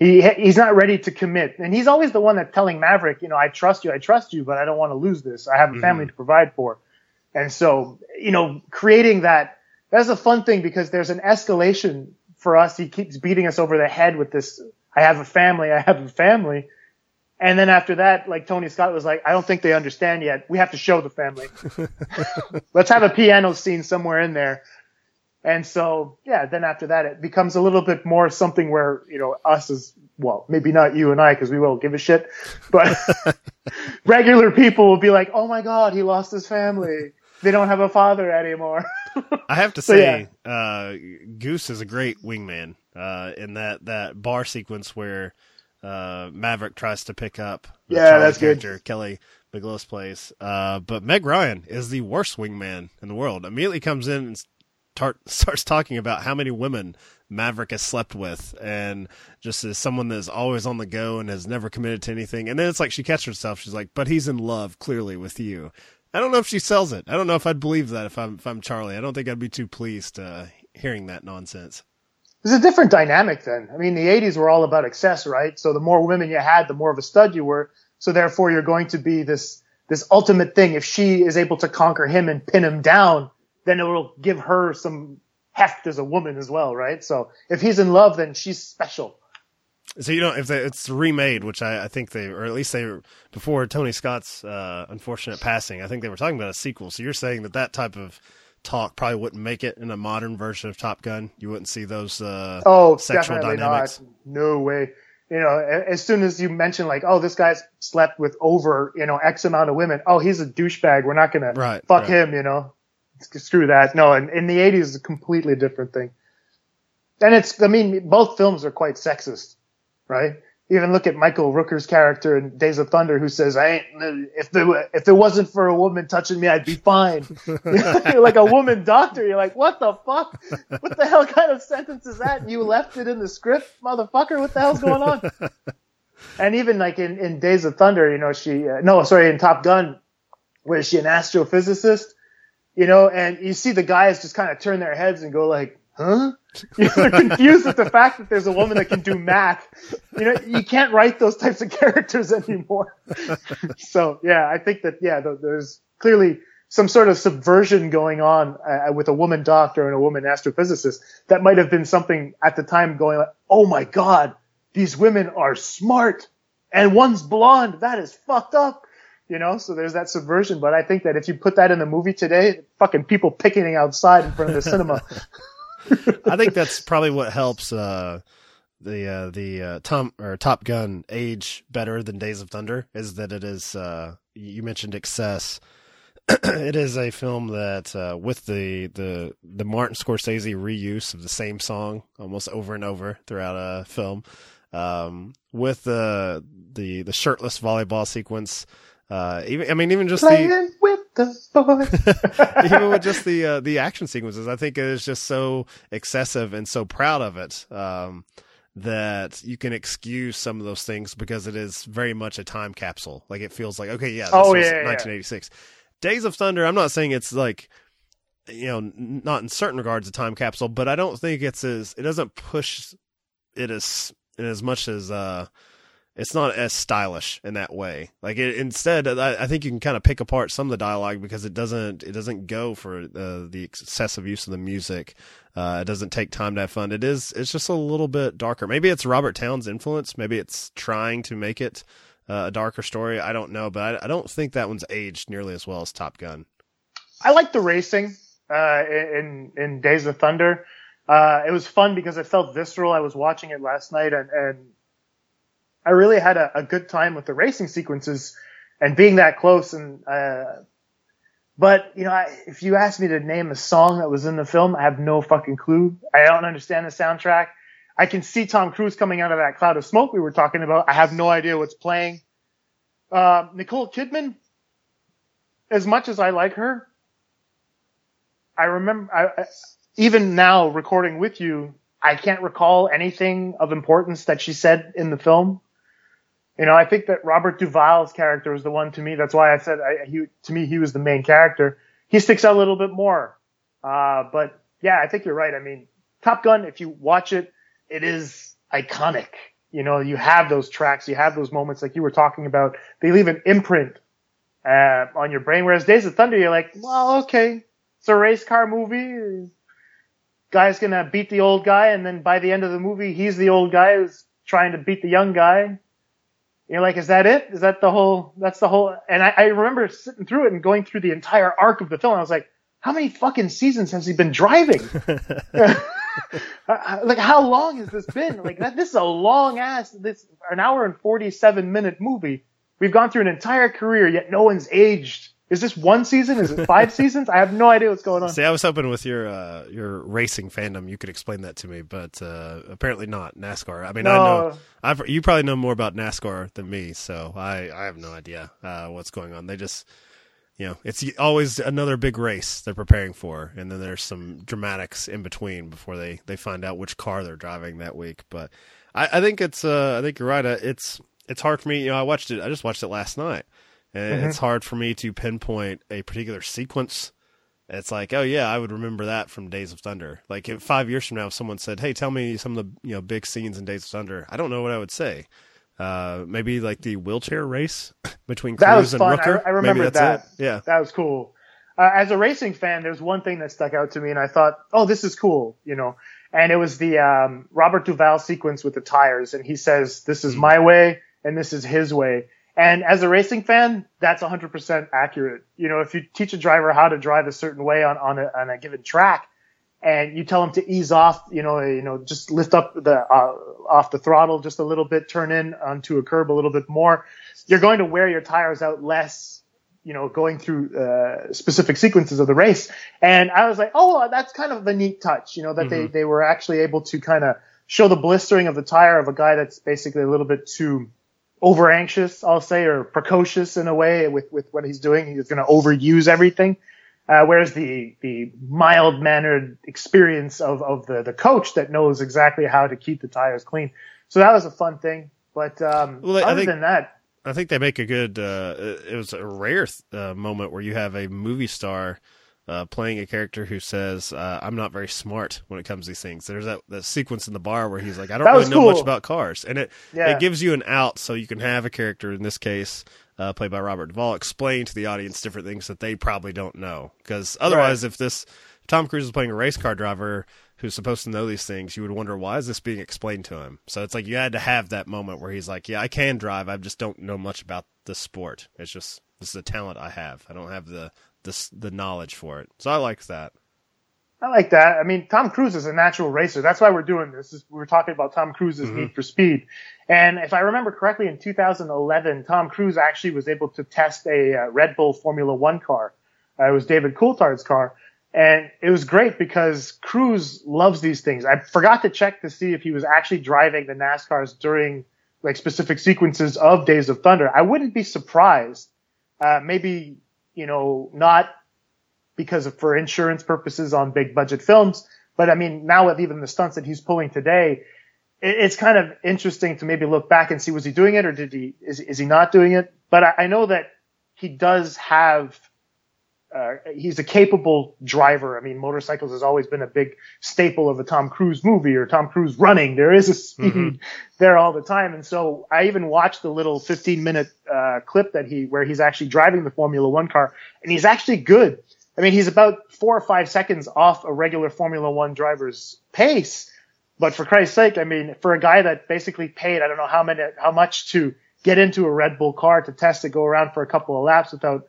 Speaker 5: he he's not ready to commit, and he's always the one that's telling Maverick, you know, I trust you, I trust you, but I don't want to lose this. I have a family mm-hmm. to provide for, and so you know, creating that that's a fun thing because there's an escalation for us. He keeps beating us over the head with this. I have a family, I have a family. And then after that, like Tony Scott was like, I don't think they understand yet. We have to show the family. Let's have a piano scene somewhere in there and so, yeah, then after that, it becomes a little bit more something where, you know, us as, well, maybe not you and I, because we won't give a shit, but regular people will be like, oh my God, he lost his family. They don't have a father anymore.
Speaker 3: I have to say, so, yeah. uh, Goose is a great wingman, uh, in that, that bar sequence where, uh, Maverick tries to pick up
Speaker 5: yeah, that's character,
Speaker 3: good. Kelly McGillis plays. Uh, but Meg Ryan is the worst wingman in the world. Immediately comes in and tar- starts talking about how many women Maverick has slept with, and just as someone that's always on the go and has never committed to anything. And then it's like she catches herself. She's like, "But he's in love, clearly, with you." I don't know if she sells it. I don't know if I'd believe that if I'm if I'm Charlie. I don't think I'd be too pleased uh, hearing that nonsense.
Speaker 5: There's a different dynamic then. I mean, the 80s were all about excess, right? So the more women you had, the more of a stud you were. So therefore, you're going to be this this ultimate thing. If she is able to conquer him and pin him down, then it will give her some heft as a woman as well, right? So if he's in love, then she's special.
Speaker 3: So you know if they, it's remade, which I, I, think they, or at least they, before Tony Scott's uh, unfortunate passing, I think they were talking about a sequel. So you're saying that that type of talk probably wouldn't make it in a modern version of Top Gun. You wouldn't see those uh,
Speaker 5: oh
Speaker 3: sexual
Speaker 5: definitely
Speaker 3: dynamics.
Speaker 5: Not. No way. You know, as soon as you mention like, oh, this guy's slept with over you know X amount of women. Oh, he's a douchebag. We're not gonna
Speaker 3: right,
Speaker 5: fuck
Speaker 3: right.
Speaker 5: him. You know screw that. No, in, in the 80s, it's a completely different thing. And it's, I mean, both films are quite sexist, right? Even look at Michael Rooker's character in Days of Thunder, who says, "I ain't if there if it wasn't for a woman touching me, I'd be fine." you're like a woman doctor. You're like, "What the fuck? What the hell kind of sentence is that?" And You left it in the script, motherfucker. What the hell's going on? and even like in, in Days of Thunder, you know, she uh, no, sorry, in Top Gun, Was she an astrophysicist? You know, and you see the guys just kind of turn their heads and go like, huh? You know, they're confused with the fact that there's a woman that can do math. You know, you can't write those types of characters anymore. so yeah, I think that yeah, there's clearly some sort of subversion going on uh, with a woman doctor and a woman astrophysicist that might have been something at the time going like, oh my god, these women are smart and one's blonde. That is fucked up. You know, so there's that subversion. But I think that if you put that in the movie today, fucking people picketing outside in front of the cinema.
Speaker 3: I think that's probably what helps uh, the uh, the uh, Tom or Top Gun age better than Days of Thunder is that it is. Uh, you mentioned excess. it is a film that, uh, with the, the the Martin Scorsese reuse of the same song almost over and over throughout a film, um, with the the the shirtless volleyball sequence, uh, even I mean even just
Speaker 5: Playing
Speaker 3: the
Speaker 5: the boys.
Speaker 3: even with just the uh, the action sequences, I think it is just so excessive and so proud of it um, that you can excuse some of those things because it is very much a time capsule. Like it feels like okay, yeah, this
Speaker 5: Oh,
Speaker 3: was
Speaker 5: yeah, yeah.
Speaker 3: 1986. Days of Thunder. I'm not saying it's like you know not in certain regards a time capsule, but I don't think it's as it doesn't push it as in as much as uh it's not as stylish in that way. Like it, instead, I, I think you can kind of pick apart some of the dialogue because it doesn't it doesn't go for uh, the excessive use of the music. Uh, it doesn't take time to have fun. It is it's just a little bit darker. Maybe it's Robert Towne's influence. Maybe it's trying to make it uh, a darker story. I don't know, but I, I don't think that one's aged nearly as well as Top Gun.
Speaker 5: I like the racing uh, in in Days of Thunder. Uh, it was fun because it felt visceral. I was watching it last night, and, and I really had a, a good time with the racing sequences and being that close. And uh, but you know, I, if you ask me to name a song that was in the film, I have no fucking clue. I don't understand the soundtrack. I can see Tom Cruise coming out of that cloud of smoke we were talking about. I have no idea what's playing. Uh, Nicole Kidman, as much as I like her, I remember, I, I, even now recording with you, I can't recall anything of importance that she said in the film. You know, I think that Robert Duvall's character was the one to me. That's why I said I, he, to me, he was the main character. He sticks out a little bit more. Uh, but yeah, I think you're right. I mean, Top Gun, if you watch it, it is iconic. You know, you have those tracks, you have those moments like you were talking about. They leave an imprint, uh, on your brain. Whereas Days of Thunder, you're like, well, okay, it's a race car movie. Guy's gonna beat the old guy, and then by the end of the movie, he's the old guy who's trying to beat the young guy. You're like, is that it? Is that the whole? That's the whole. And I, I remember sitting through it and going through the entire arc of the film. I was like, how many fucking seasons has he been driving? Uh, uh, like, how long has this been? Like, that, this is a long ass. This an hour and forty seven minute movie. We've gone through an entire career, yet no one's aged. Is this one season? Is it five seasons? I have no idea what's going on.
Speaker 3: See, I was hoping with your uh, your racing fandom, you could explain that to me, but uh, apparently not NASCAR. I mean, I know I've, you probably know more about NASCAR than me, so I, I have no idea uh, what's going on. They just, you know, it's always another big race they're preparing for, and then there's some dramatics in between before they, they find out which car they're driving that week. But I, I think it's uh, I think you're right. Uh, It's it's hard for me. You know, I watched it. I just watched it last night, and it's hard for me to pinpoint a particular sequence. It's like, oh yeah, I would remember that from Days of Thunder. Like if five years from now, if someone said, "Hey, tell me some of the you know big scenes in Days of Thunder," I don't know what I would say. Uh, maybe like the wheelchair race between
Speaker 5: That
Speaker 3: Cruise
Speaker 5: was
Speaker 3: and
Speaker 5: fun.
Speaker 3: Rooker.
Speaker 5: I, I remember
Speaker 3: maybe
Speaker 5: that.
Speaker 3: it. Yeah.
Speaker 5: That was cool. Uh, as a racing fan, there's one thing that stuck out to me, and I thought, oh, this is cool, you know. And it was the um, Robert Duvall sequence with the tires, and he says, "This is my way, and this is his way." And as a racing fan, that's 100% accurate. You know, if you teach a driver how to drive a certain way on on a, on a given track, and you tell him to ease off, you know, you know, just lift up the uh, off the throttle just a little bit, turn in onto a curb a little bit more, you're going to wear your tires out less, you know, going through uh, specific sequences of the race. And I was like, oh, that's kind of a neat touch, you know, that they they were actually able to kind of show the blistering of the tire of a guy that's basically a little bit too over anxious, I'll say, or precocious in a way with with what he's doing. He's going to overuse everything. Uh, whereas the the mild mannered experience of of the the coach that knows exactly how to keep the tires clean. So that was a fun thing. But um,
Speaker 3: Well,
Speaker 5: other
Speaker 3: think-
Speaker 5: than that,
Speaker 3: I think they make a good. Uh, it was a rare uh, moment where you have a movie star uh, playing a character who says, uh, "I'm not very smart when it comes to these things." There's that, that sequence in the bar where he's like, "I don't really know much about cars," and it
Speaker 5: Yeah.
Speaker 3: it gives you an out so you can have a character in this case. Uh, played by Robert Duvall, explain to the audience different things that they probably don't know. Because otherwise, if this Tom Cruise is playing a race car driver who's supposed to know these things, you would wonder why is this being explained to him. So it's like you had to have that moment where he's like, "Yeah, I can drive. I just don't know much about the sport. It's just this is a talent I have. I don't have the the the knowledge for it." So I like that.
Speaker 5: I like that. I mean, Tom Cruise is a natural racer. That's why we're doing this. Is we're talking about Tom Cruise's need for speed. And if I remember correctly, in 2011, Tom Cruise actually was able to test a uh, Red Bull Formula One car. Uh, it was David Coulthard's car. And it was great because Cruise loves these things. I forgot to check to see if he was actually driving the NASCARs during like specific sequences of Days of Thunder. I wouldn't be surprised. Uh, maybe, you know, not because of for insurance purposes on big budget films. But I mean, now with even the stunts that he's pulling today, it, it's kind of interesting to maybe look back and see was he doing it or did he is is he not doing it? But I, I know that he does have. Uh, he's a capable driver. I mean, motorcycles has always been a big staple of a Tom Cruise movie or Tom Cruise running. There is a speed there all the time. And so I even watched the little 15 minute, uh, clip that he, where he's actually driving the Formula One car and he's actually good. I mean, he's about four or five seconds off a regular Formula One driver's pace. But for Christ's sake, I mean, for a guy that basically paid, I don't know how many, how much to get into a Red Bull car to test it, go around for a couple of laps without,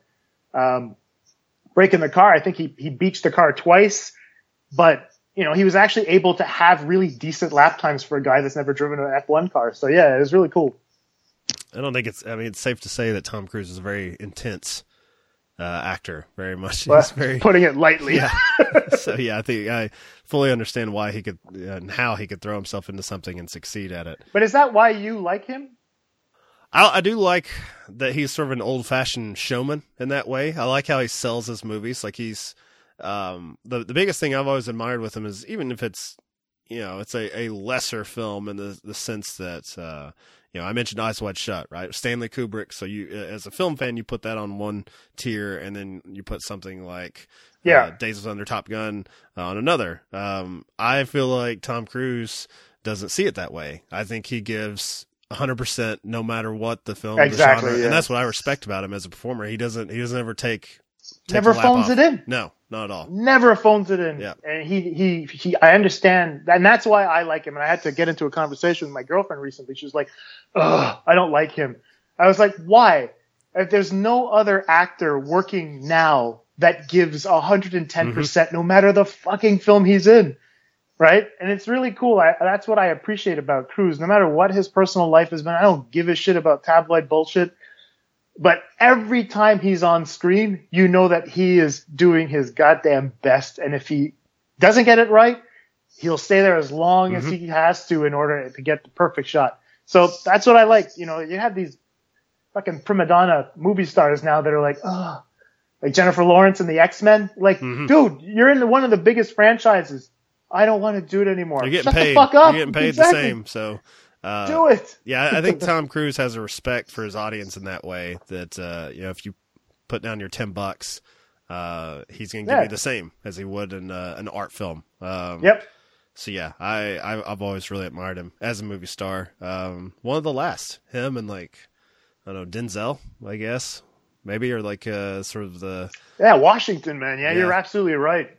Speaker 5: um, breaking the car. I think he, he beached the car twice, but you know, he was actually able to have really decent lap times for a guy that's never driven an F1 car. So yeah, it was really cool.
Speaker 3: I don't think it's. I mean, it's safe to say that Tom Cruise is a very intense uh, actor. Very much. He's very.
Speaker 5: putting it lightly.
Speaker 3: Yeah. so yeah, I think I fully understand why he could and how he could throw himself into something and succeed at it.
Speaker 5: But is that why you like him?
Speaker 3: I, I do like that he's sort of an old fashioned showman in that way. I like how he sells his movies. Like he's um, the the biggest thing I've always admired with him is even if it's you know it's a, a lesser film in the the sense that uh, you know I mentioned Eyes Wide Shut, right? Stanley Kubrick. So you as a film fan, you put that on one tier, and then you put something like
Speaker 5: Yeah.
Speaker 3: uh, Days of Thunder, Top Gun uh, on another. Um, I feel like Tom Cruise doesn't see it that way. I think he gives 100% no matter what the film
Speaker 5: Exactly, yeah.
Speaker 3: and that's what I respect about him as a performer. He doesn't he doesn't ever take, take
Speaker 5: Never phones
Speaker 3: off.
Speaker 5: it in.
Speaker 3: No, not at all.
Speaker 5: Never phones it in.
Speaker 3: Yeah.
Speaker 5: And he, he, he, I understand. And that's why I like him. And I had to get into a conversation with my girlfriend recently. She was like, ugh, I don't like him. I was like, why? If there's no other actor working now that gives 110% mm-hmm. no matter the fucking film he's in. Right? And it's really cool. I, that's what I appreciate about Cruise. No matter what his personal life has been, I don't give a shit about tabloid bullshit. But every time he's on screen, you know that he is doing his goddamn best. And if he doesn't get it right, he'll stay there as long as mm-hmm. he has to in order to get the perfect shot. So that's what I like. You know, you have these fucking prima donna movie stars now that are like, oh, like Jennifer Lawrence and the X-Men. Like, mm-hmm. dude, you're in one of the biggest franchises. I don't want to do it anymore.
Speaker 3: You're getting
Speaker 5: Shut
Speaker 3: paid.
Speaker 5: the fuck up.
Speaker 3: You're getting paid
Speaker 5: Exactly.
Speaker 3: the same. So uh,
Speaker 5: Do it.
Speaker 3: yeah, I think Tom Cruise has a respect for his audience in that way. That uh, you know, if you put down your ten bucks, uh, he's going to give
Speaker 5: Yeah.
Speaker 3: you the same as he would in uh, an art film. Um,
Speaker 5: Yep.
Speaker 3: So yeah, I, I I've always really admired him as a movie star. Um, one of the last, him and like I don't know Denzel, I guess maybe or like uh, sort of the
Speaker 5: Yeah, Washington, man. Yeah,
Speaker 3: Yeah.
Speaker 5: you're absolutely right.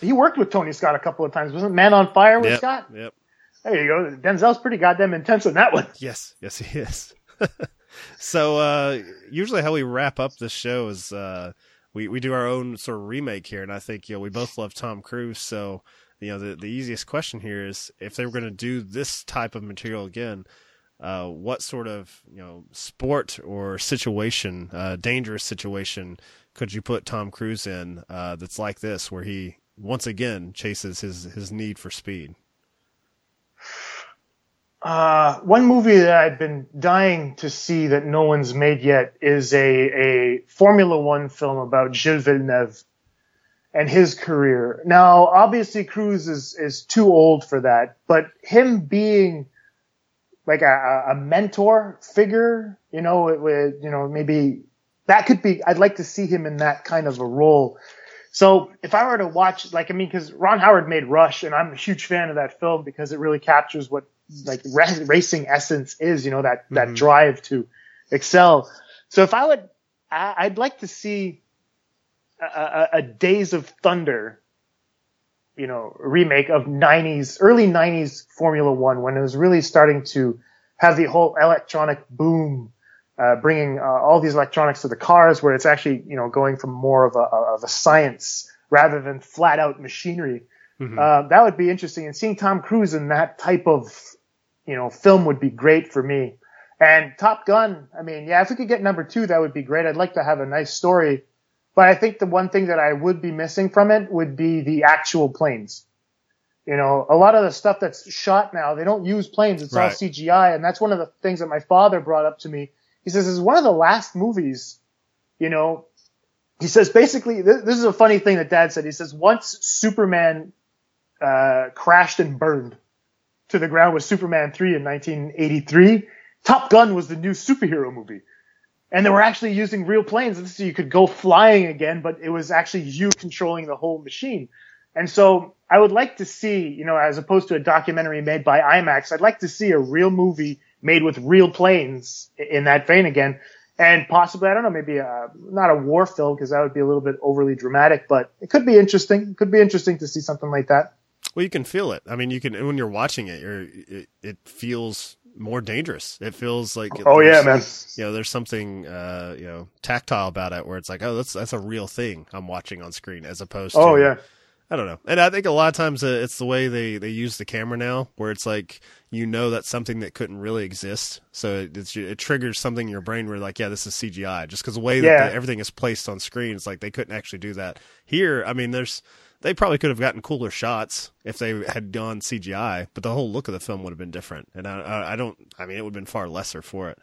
Speaker 5: He worked with Tony Scott a couple of times. Wasn't Man on Fire with
Speaker 3: yep,
Speaker 5: Scott?
Speaker 3: yep.
Speaker 5: There you go. Denzel's pretty goddamn intense in that one.
Speaker 3: Yes, yes, he is. so uh, usually, how we wrap up this show is uh, we we do our own sort of remake here, and I think you know we both love Tom Cruise. So you know the the easiest question here is if they were going to do this type of material again. Uh, what sort of you know sport or situation, uh, dangerous situation, could you put Tom Cruise in uh, that's like this, where he once again chases his his need for speed?
Speaker 5: Uh, one movie that I've been dying to see that no one's made yet is a, a Formula One film about Gilles Villeneuve and his career. Now, obviously, Cruise is, is too old for that, but him being like a, a mentor figure, you know, it would, you know, maybe that could be, I'd like to see him in that kind of a role. So if I were to watch, like, I mean, cause Ron Howard made Rush and I'm a huge fan of that film because it really captures what like racing essence is, you know, that, that mm-hmm. drive to excel. So if I would, I, would like to see a, a, a Days of Thunder you know, remake of 90s, early 90s Formula One when it was really starting to have the whole electronic boom, uh, bringing uh, all these electronics to the cars where it's actually, you know, going from more of a, of a science rather than flat out machinery. Mm-hmm. Uh, that would be interesting. And seeing Tom Cruise in that type of, you know, film would be great for me. And Top Gun, I mean, yeah, if we could get number two, that would be great. I'd like to have a nice story but I think the one thing that I would be missing from it would be the actual planes. You know, a lot of the stuff that's shot now, they don't use planes. It's right. all CGI. And that's one of the things that my father brought up to me. He says, it's one of the last movies, you know, he says basically, this, this is a funny thing that dad said. He says, once Superman, uh, crashed and burned to the ground with Superman 3 in 1983, Top Gun was the new superhero movie and they were actually using real planes. So you could go flying again, but it was actually you controlling the whole machine. And so I would like to see, you know, as opposed to a documentary made by IMAX, I'd like to see a real movie made with real planes in that vein again. And possibly, I don't know, maybe a, not a war film because that would be a little bit overly dramatic, but it could be interesting. It could be interesting to see something like that.
Speaker 3: Well, you can feel it. I mean, you can when you're watching it, you're it, it feels more dangerous. It feels like
Speaker 5: oh yeah, man.
Speaker 3: You know, there's something uh, you know tactile about it where it's like oh that's that's a real thing I'm watching on screen as opposed
Speaker 5: oh,
Speaker 3: to
Speaker 5: oh yeah.
Speaker 3: I don't know, and I think a lot of times uh, it's the way they they use the camera now, where it's like you know that's something that couldn't really exist, so it, it triggers something in your brain where like yeah this is CGI, just because the way that yeah. the, everything is placed on screen, it's like they couldn't actually do that here. I mean, there's they probably could have gotten cooler shots if they had gone CGI, but the whole look of the film would have been different. And I, I don't, I mean, it would have been far lesser for it.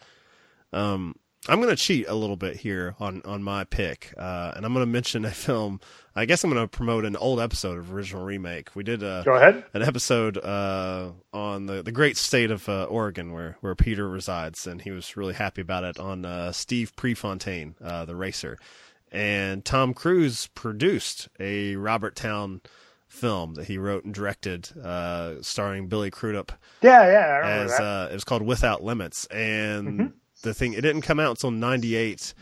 Speaker 3: Um, I'm going to cheat a little bit here on, on my pick, uh, and I'm going to mention a film. I guess I'm going to promote an old episode of Original Remake. We did a,
Speaker 5: Go ahead.
Speaker 3: an episode uh, on the, the great state of uh, Oregon where, where Peter resides, and he was really happy about it on uh, Steve Prefontaine, uh, the racer and Tom Cruise produced a Robert Towne film that he wrote and directed, uh, starring Billy Crudup.
Speaker 5: Yeah, yeah, I remember as, uh,
Speaker 3: it was called Without Limits, and mm-hmm. The thing it didn't come out until '98.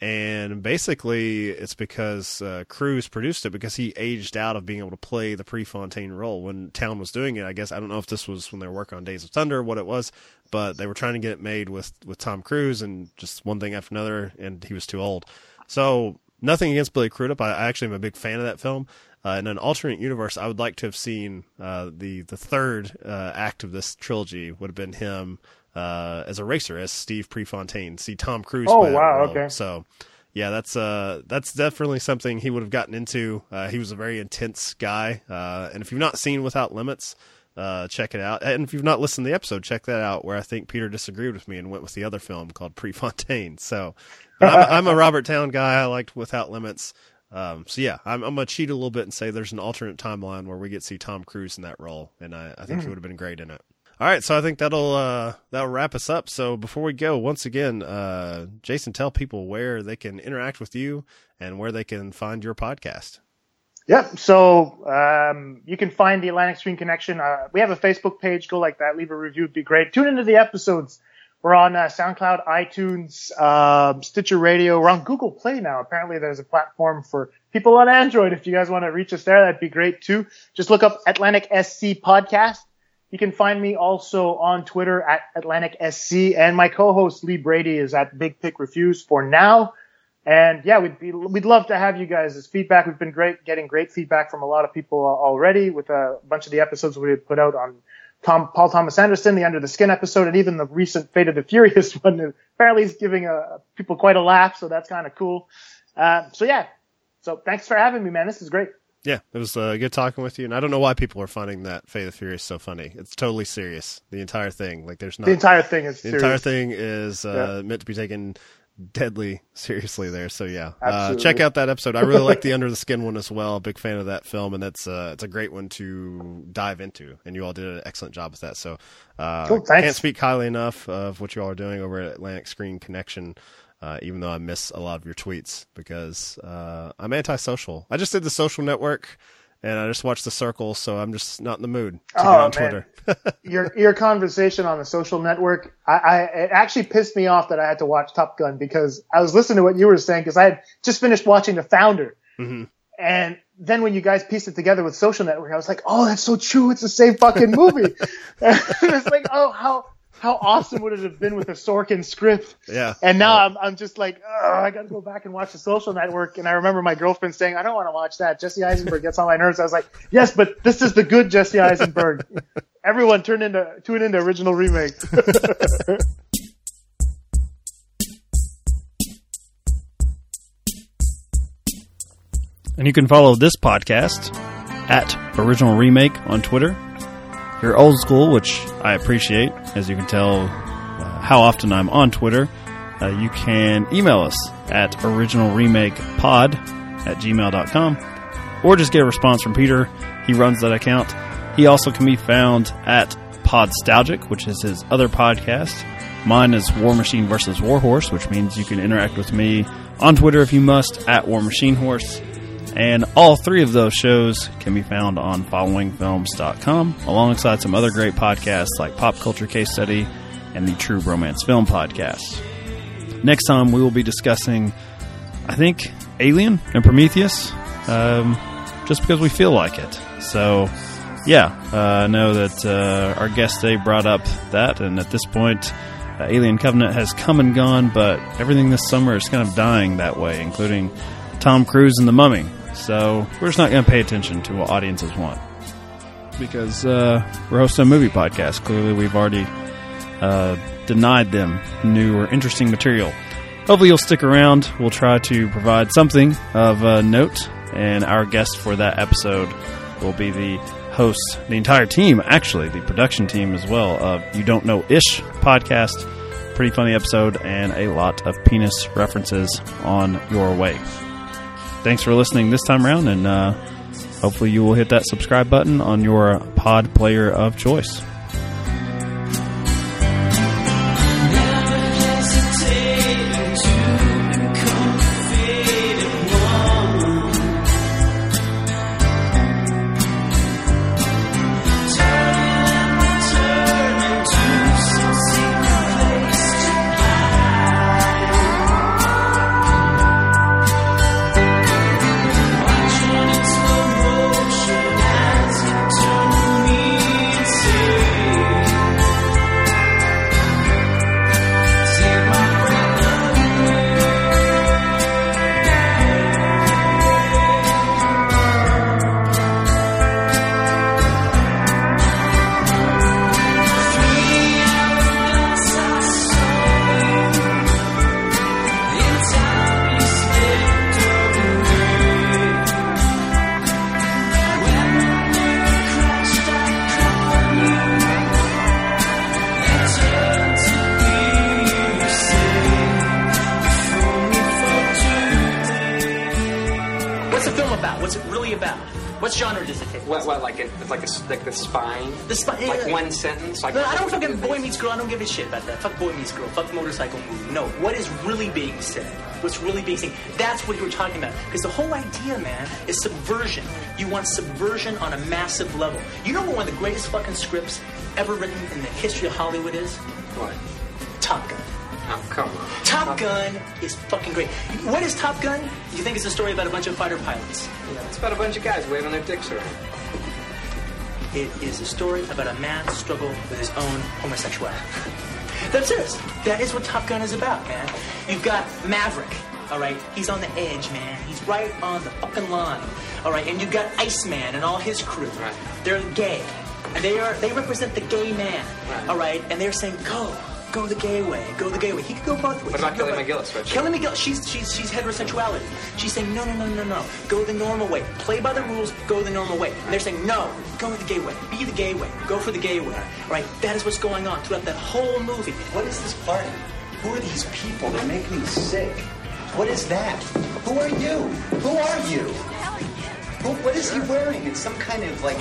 Speaker 3: And basically, it's because uh, Cruise produced it because he aged out of being able to play the Prefontaine role when Towne was doing it. I guess I don't know if this was when they were working on Days of Thunder, what it was, but they were trying to get it made with with Tom Cruise, and just one thing after another, and he was too old. So nothing against Billy Crudup. I, I actually am a big fan of that film. Uh, in an alternate universe, I would like to have seen uh, the the third uh, act of this trilogy would have been him uh, as a racer, as Steve Prefontaine. See Tom Cruise.
Speaker 5: Oh wow! Okay.
Speaker 3: So, yeah, that's uh that's definitely something he would have gotten into. Uh, he was a very intense guy, uh, and if you've not seen Without Limits, uh, check it out. And if you've not listened to the episode, check that out where I think Peter disagreed with me and went with the other film called Prefontaine. So I'm, I'm, a Robert Towne guy. I liked Without Limits. Um, so yeah, I'm, I'm, gonna cheat a little bit and say there's an alternate timeline where we get to see Tom Cruise in that role, and I, I think mm. he would have been great in it. All right, so I think that'll uh, that'll wrap us up. So before we go, once again, uh, Jason, tell people where they can interact with you and where they can find your podcast.
Speaker 5: Yep. So um, you can find the Atlantic Screen Connection. Uh, we have a Facebook page. Go like that. Leave a review. It'd be great. Tune into the episodes. We're on uh, SoundCloud, iTunes, uh, Stitcher Radio. We're on Google Play now. Apparently, there's a platform for people on Android. If you guys want to reach us there, that'd be great too. Just look up Atlantic SC Podcast. You can find me also on Twitter at Atlantic SC, and my co-host Lee Brady is at Big Pick Refuse for now. And yeah, we'd be, we'd love to have you guys' as feedback. We've been great, getting great feedback from a lot of people already with a bunch of the episodes we put out on Tom, Paul Thomas Anderson, the Under the Skin episode, and even the recent Fate of the Furious one. Apparently, is giving uh, people quite a laugh, so that's kind of cool. Uh, so yeah, so thanks for having me, man. This is great.
Speaker 3: Yeah, it was uh, good talking with you, and I don't know why people are finding that Fate of the Furious so funny. It's totally serious. The entire thing, like there's not
Speaker 5: the entire thing is
Speaker 3: the
Speaker 5: serious.
Speaker 3: entire thing is uh, yeah. meant to be taken deadly seriously there. So yeah, uh, check out that episode. I really like the Under the Skin one as well. Big fan of that film, and that's uh, it's a great one to dive into. And you all did an excellent job with that. So uh,
Speaker 5: Cool,
Speaker 3: can't speak highly enough of what you all are doing over at Atlantic Screen Connection. Uh, even though I miss a lot of your tweets because uh, I'm antisocial. I just did the social network and I just watched the circle, so I'm just not in the mood to get
Speaker 5: Oh,
Speaker 3: on
Speaker 5: man.
Speaker 3: Twitter.
Speaker 5: your your conversation on the social network, I, I it actually pissed me off that I had to watch Top Gun because I was listening to what you were saying because I had just finished watching The Founder,
Speaker 3: Mhm.
Speaker 5: and then when you guys pieced it together with Social Network, I was like, oh, that's so true. It's the same fucking movie. it's like, oh, how how awesome would it have been with a Sorkin script?
Speaker 3: Yeah.
Speaker 5: And now I'm I'm just like, oh, I got to go back and watch the Social Network. And I remember my girlfriend saying, I don't want to watch that. Jesse Eisenberg gets on my nerves. I was like, yes, but this is the good Jesse Eisenberg. Everyone turn into tune into original remake.
Speaker 7: And you can follow this podcast at Original Remake on Twitter. You're old school, which I appreciate, as you can tell uh, how often I'm on Twitter, uh, you can email us at originalremakepod at gmail.com or just get a response from Peter. He runs that account. He also can be found at Podstalgic, which is his other podcast. Mine is War Machine versus Warhorse, which means you can interact with me on Twitter if you must at War Machine Horse. And all three of those shows can be found on followingfilms.com alongside some other great podcasts like Pop Culture Case Study and the True Romance Film Podcast. Next time we will be discussing, I think, Alien and Prometheus, um, just because we feel like it. So, yeah, uh, I know that uh, our guest today brought up that, and at this point, uh, Alien Covenant has come and gone, but everything this summer is kind of dying that way, including Tom Cruise and The Mummy. So we're just not going to pay attention to what audiences want because uh, we're hosting a movie podcast. Clearly, we've already uh, denied them new or interesting material. Hopefully, you'll stick around. We'll try to provide something of uh, note, and our guest for that episode will be the host, the entire team, actually, the production team as well of You Don't Know Ish podcast. Pretty funny episode, and a lot of penis references on your way. Thanks for listening this time around, and uh, hopefully, you will hit that subscribe button on your pod player of choice.
Speaker 8: Give a shit about that. Fuck boy meets girl. Fuck the motorcycle movie. No, what is really being said? What's really being said? That's what you were talking about. Because the whole idea, man, is subversion. You want subversion on a massive level. You know what one of the greatest fucking scripts ever written in the history of Hollywood is?
Speaker 9: What?
Speaker 8: Top Gun.
Speaker 9: Oh, come on.
Speaker 8: Top Gun is fucking great. What is Top Gun? You think it's a story about a bunch of fighter pilots?
Speaker 9: Yeah, it's about a bunch of guys waving their dicks around.
Speaker 8: It is a story about a man's struggle with his own homosexuality. That's it. That is what Top Gun is about, man. You've got Maverick, all right? He's on the edge, man. He's right on the fucking line, all right? And you've got Iceman and all his crew.
Speaker 9: Right.
Speaker 8: They're gay. And they are they represent the gay man,
Speaker 9: Right.
Speaker 8: all right? And they're saying, go. Go the gay way. Go the gay way. He could go both ways.
Speaker 9: What about
Speaker 8: He could go
Speaker 9: Kelly McGillis, right?
Speaker 8: Kelly McGill, she's she's she's heterosexuality. She's saying no, no, no, no, no. Go the normal way. Play by the rules. Go the normal way. And they're saying no. Go the gay way. Be the gay way. Go for the gay way. All right. That is what's going on throughout that whole movie. What is this party?
Speaker 10: Who are these people? They make me sick. What is that? Who are you? Who are you? Who, what is he wearing? It's some kind of like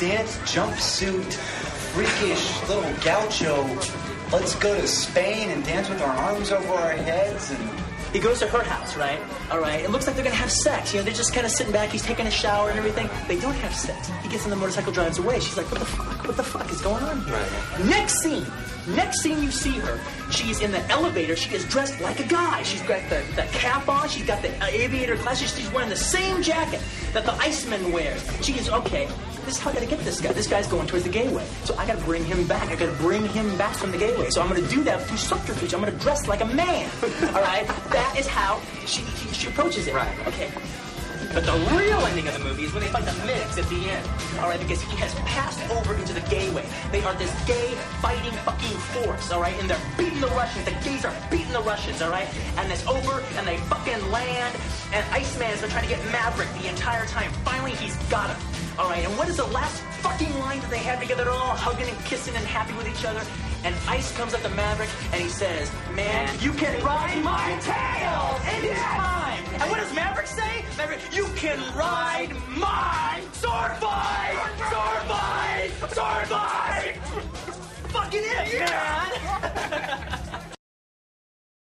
Speaker 10: dance jumpsuit, freakish little gaucho. Let's go to Spain and dance with our arms over our heads and.
Speaker 8: He goes to her house, right? All right. It looks like they're gonna have sex. You know, they're just kind of sitting back. He's taking a shower and everything. They don't have sex. He gets on the motorcycle, drives away. She's like, "What the fuck? What the fuck is going on here?" Next scene. Next scene, you see her. She's in the elevator. She is dressed like a guy. She's got the, the cap on. She's got the aviator glasses. She's wearing the same jacket that the Iceman wears. She is okay. This is how I gotta get this guy. This guy's going towards the gateway. So I gotta bring him back. I gotta bring him back from the gateway. So I'm gonna do that through subterfuge. I'm gonna dress like a man. All right? That is how she, she, she approaches it. Right. Okay. But the real ending of the movie is when they fight the MiGs at the end. All right, because he has passed over into the gayway. They are this gay fighting fucking force, all right? And they're beating the Russians. The gays are beating the Russians, all right? And it's over, and they fucking land. And Iceman has been trying to get Maverick the entire time. Finally, he's got him. All right, and what is the last fucking line that they have together? They're all hugging and kissing and happy with each other. And Ice comes up to Maverick and he says, Man, you can ride my tail anytime. And what does Maverick say? Maverick, you can ride my sword fight! Sword fight! Sword fight! Fucking it! Yeah!